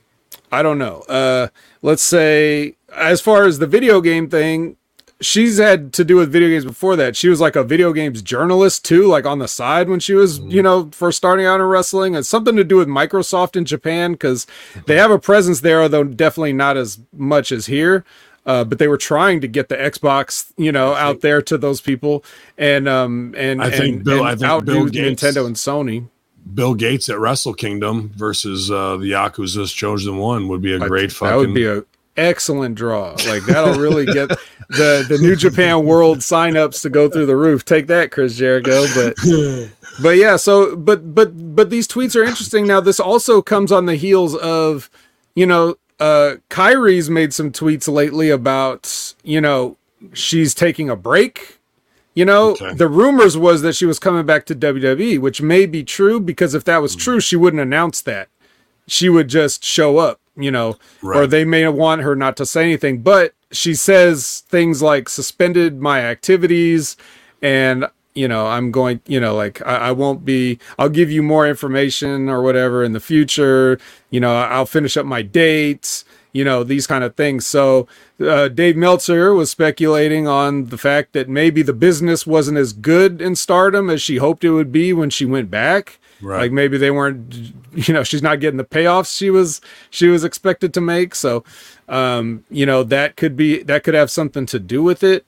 I don't know. Uh, let's say as far as the video game thing, she's had to do with video games before that. She was like a video games journalist too, like on the side when she was, you know, first starting out in wrestling. It's something to do with Microsoft in Japan because they have a presence there, though definitely not as much as here. Uh, but they were trying to get the Xbox, you know, out there to those people, and um, and I think and, Bill- and I think outdo Bill Gates- Nintendo and Sony. Bill Gates at Wrestle Kingdom versus uh, the Yakuza's Chosen One would be a great fucking. That would be a excellent draw. Like that'll really get the the New Japan World signups to go through the roof. Take that, Chris Jericho. But but yeah, so but but but these tweets are interesting. Now this also comes on the heels of, you know, uh Kairi's made some tweets lately about, you know, she's taking a break. You know, Okay. the rumors was that she was coming back to WWE, which may be true because if that was hmm. true, she wouldn't announce that. She would just show up, you know, or they may want her not to say anything. But she says things like suspended my activities and you know i'm going you know like I, I won't be i'll give you more information or whatever in the future. You know i'll finish up my dates you know these kind of things. So uh, dave meltzer was speculating on the fact that maybe the business wasn't as good in stardom as she hoped it would be when she went back. Right. like maybe they weren't you know she's not getting the payoffs she was she was expected to make. So um you know that could be that could have something to do with it.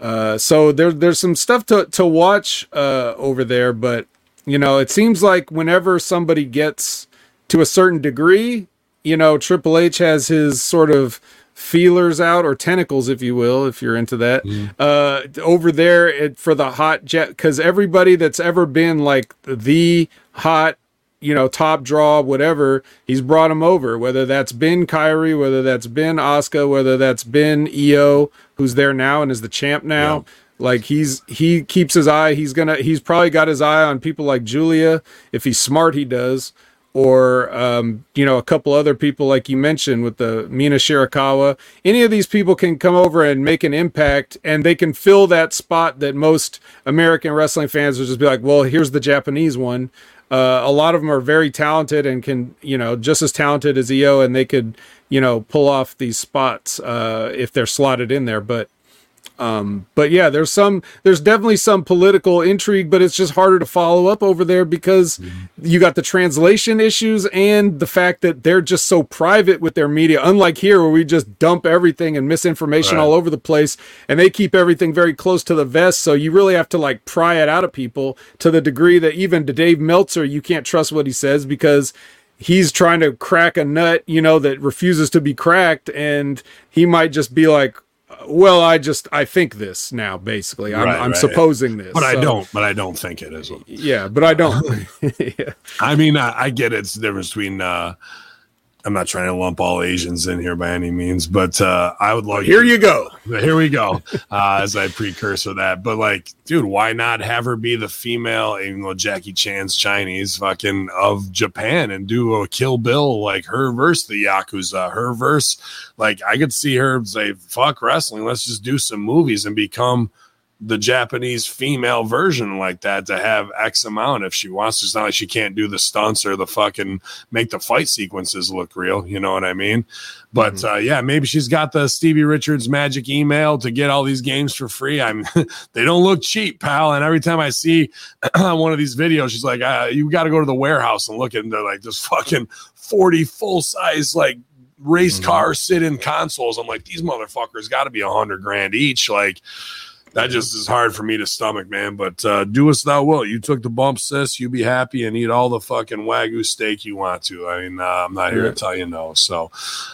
Uh so there there's some stuff to to watch uh over there but you know it seems like whenever somebody gets to a certain degree you know triple h has his sort of feelers out or tentacles if you will if you're into that uh over there it, for the hot jet because everybody that's ever been like the hot you know top draw whatever he's brought him over whether that's been Kairi whether that's been Asuka whether that's been Io who's there now and is the champ now. Like he's he keeps his eye he's gonna he's probably got his eye on people like Giulia. If he's smart he does or um, you know a couple other people like you mentioned with the Mina Shirakawa. Any of these people can come over and make an impact, and they can fill that spot that most American wrestling fans would just be like, "Well, here's the Japanese one." Uh, a lot of them are very talented and can you know just as talented as Io, and they could you know pull off these spots uh, if they're slotted in there, but Um, but yeah, there's some, there's definitely some political intrigue, but it's just harder to follow up over there because mm-hmm. you got the translation issues and the fact that they're just so private with their media. Unlike here, where we just dump everything and misinformation Right. all over the place, and they keep everything very close to the vest. So you really have to like pry it out of people to the degree that even to Dave Meltzer, you can't trust what he says because he's trying to crack a nut, you know, that refuses to be cracked, and he might just be like, "Well, I just I think this now. Basically, I'm, Right, I'm right. supposing this, but I don't. But I don't think it is. Yeah, but I don't. yeah. I mean, I, I get it's the difference between. uh I'm not trying to lump all Asians in here by any means, but uh I would love. Here you go. here we go uh, as I precursor that. But like, dude, why not have her be the female, even though Jackie Chan's Chinese, fucking of Japan, and do a Kill Bill like her versus the Yakuza, her verse. Like, I could see her say, "Fuck wrestling, let's just do some movies and become." The Japanese female version like that to have X amount if she wants to. It's not like she can't do the stunts or the fucking make the fight sequences look real. You know what I mean? But uh, yeah, maybe she's got the Stevie Richards magic email to get all these games for free. I'm they don't look cheap, pal. And every time I see one of these videos, she's like, uh, "You got to go to the warehouse and look at." And they're like, "This fucking forty full size like." race car sit in consoles i'm like these motherfuckers got to be a hundred grand each like that just is hard for me to stomach, man. But uh, do as thou will. You took the bump, sis. You be happy and eat all the fucking wagyu steak you want to. I mean, uh, I'm not here Yeah. to tell you no. So,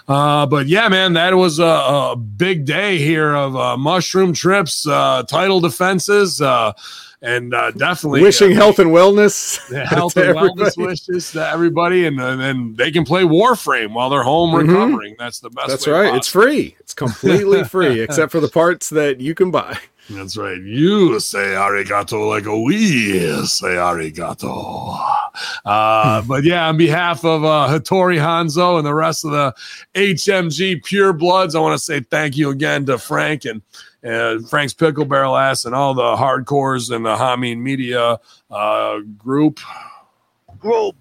uh, but yeah, man, that was a, a big day here of uh, mushroom trips, uh, title defenses, uh, and uh, definitely Wishing uh, health and wellness. health and wellness wishes to everybody, and then they can play Warframe while they're home Mhm. recovering. That's the best. That's right. It's free. It's completely free, except for the parts that you can buy. That's right. You say arigato like a we say arigato. Uh, but yeah, on behalf of uh, Hattori Hanzo and the rest of the HMG Pure Bloods, I want to say thank you again to Frank and uh, Frank's Pickle Barrel Ass, and all the hardcores and the Hamin Media uh, group Group.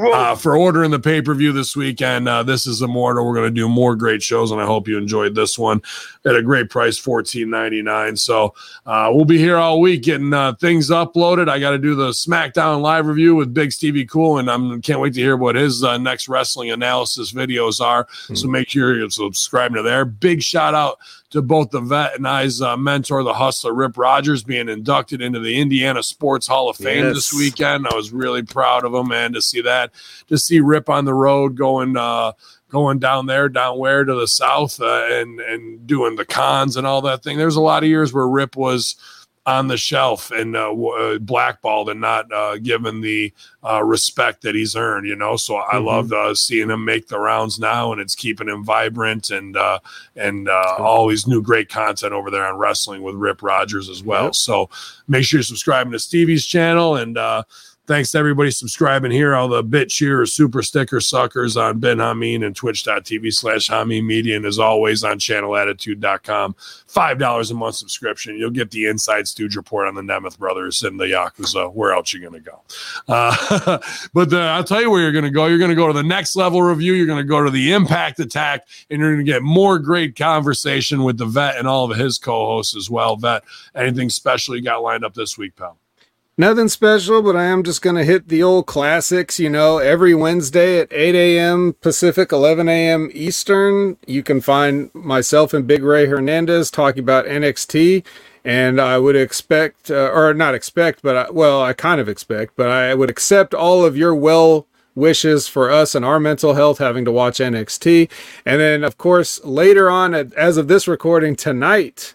Uh, for ordering the pay per view this weekend. Uh, this is Immortal. We're going to do more great shows, and I hope you enjoyed this one at a great price, fourteen ninety nine. So uh, we'll be here all week getting uh, things uploaded. I got to do the SmackDown live review with Big Stevie Cool, and I can't wait to hear what his uh, next wrestling analysis videos are. So make sure you're subscribing to there. Big shout out to both the vet and I's uh, mentor, the hustler Rip Rogers, being inducted into the Indiana Sports Hall of Fame Yes. this weekend. I was really proud of him, man, to see that, to see Rip on the road going. Uh, Going down there, down where to the south, uh, and and doing the cons and all that thing. There's a lot of years where Rip was on the shelf and uh, w- uh, blackballed and not uh, given the uh, respect that he's earned, you know. So I Mhm. loved uh, seeing him make the rounds now, and it's keeping him vibrant and uh, and uh, all these new great content over there on wrestling with Rip Rogers as well. Yep. So make sure you're subscribing to Stevie's channel and. Uh, Thanks to everybody subscribing here, all the bit cheers, super sticker suckers on Ben Hamin and twitch.tv slash Hamin Media. And as always on channelattitude.com, $5 a month subscription. You'll get the inside stooge report on the Nemeth brothers and the Yakuza. Where else you going to go? Uh, but the, I'll tell you where you're going to go. You're going to go to the next level review. You're going to go to the impact attack and you're going to get more great conversation with the vet and all of his co-hosts as well. Vet, anything special you got lined up this week, pal? Nothing special, but I am just going to hit the old classics. You know, every Wednesday at 8 a.m. Pacific, 11 a.m. Eastern, you can find myself and Big Ray Hernandez talking about NXT. And I would expect, uh, or not expect, but I, well, I kind of expect, but I would accept all of your well wishes for us and our mental health having to watch NXT. And then, of course, later on, as of this recording tonight,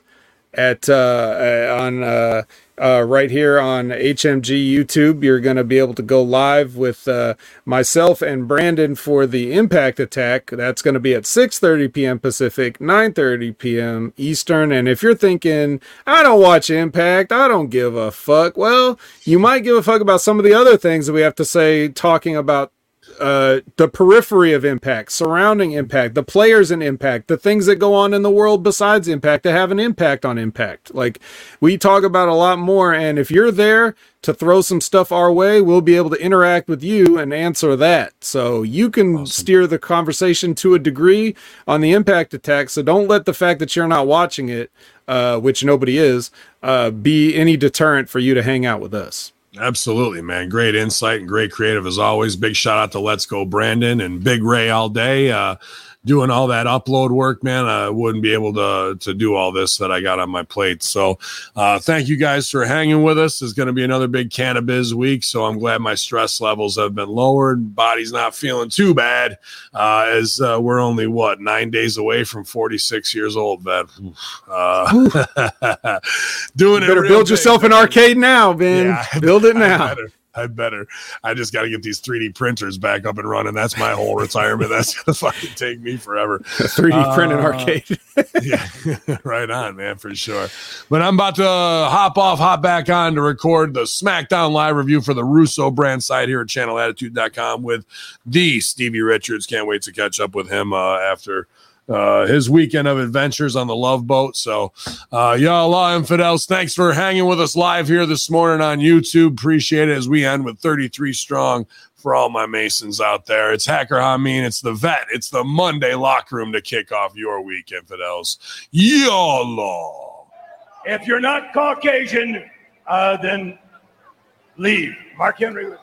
at uh, uh, on uh, uh, right here on HMG YouTube. You're going to be able to go live with uh, myself and Brandon for the Impact Attack. That's going to be at 6:30 p.m. Pacific, 9:30 p.m. Eastern. And if you're thinking, I don't watch Impact, I don't give a fuck. Well, you might give a fuck about some of the other things that we have to say, talking about uh, the periphery of impact, surrounding impact, the players in impact, the things that go on in the world besides impact that have an impact on impact. Like we talk about a lot more. And if you're there to throw some stuff our way, we'll be able to interact with you and answer that. So you can steer the conversation to a degree on the impact attack. So don't let the fact that you're not watching it, uh, which nobody is, uh, be any deterrent for you to hang out with us. Absolutely, man. Great insight and great creative as always. Big shout out to Let's Go Brandon and Big Ray all day. Uh, doing all that upload work, man. I wouldn't be able to to do all this that I got on my plate. So uh, thank you guys for hanging with us. It's going to be another big cannabis week. So I'm glad my stress levels have been lowered. Body's not feeling too bad uh, as uh, we're only what nine days away from 46 years old. Uh, doing it. Better build yourself an arcade now, Ben. Yeah, build it now. I better. I just got to get these 3D printers back up and running. That's my whole retirement. That's gonna fucking take me forever. 3D printed Uh, arcade. yeah, right on, man, for sure. But I'm about to hop off, hop back on to record the SmackDown live review for the Russo brand site here at channelattitude.com with the Stevie Richards. Can't wait to catch up with him uh, after uh, his weekend of adventures on the Love Boat. So, uh, y'all, law infidels, thanks for hanging with us live here this morning on YouTube. Appreciate it as we end with 33 strong for all my Masons out there. It's Hacker Hamin, it's the vet, it's the Monday locker room to kick off your week, infidels. YOLO. If you're not Caucasian, uh, then leave. Mark Henry.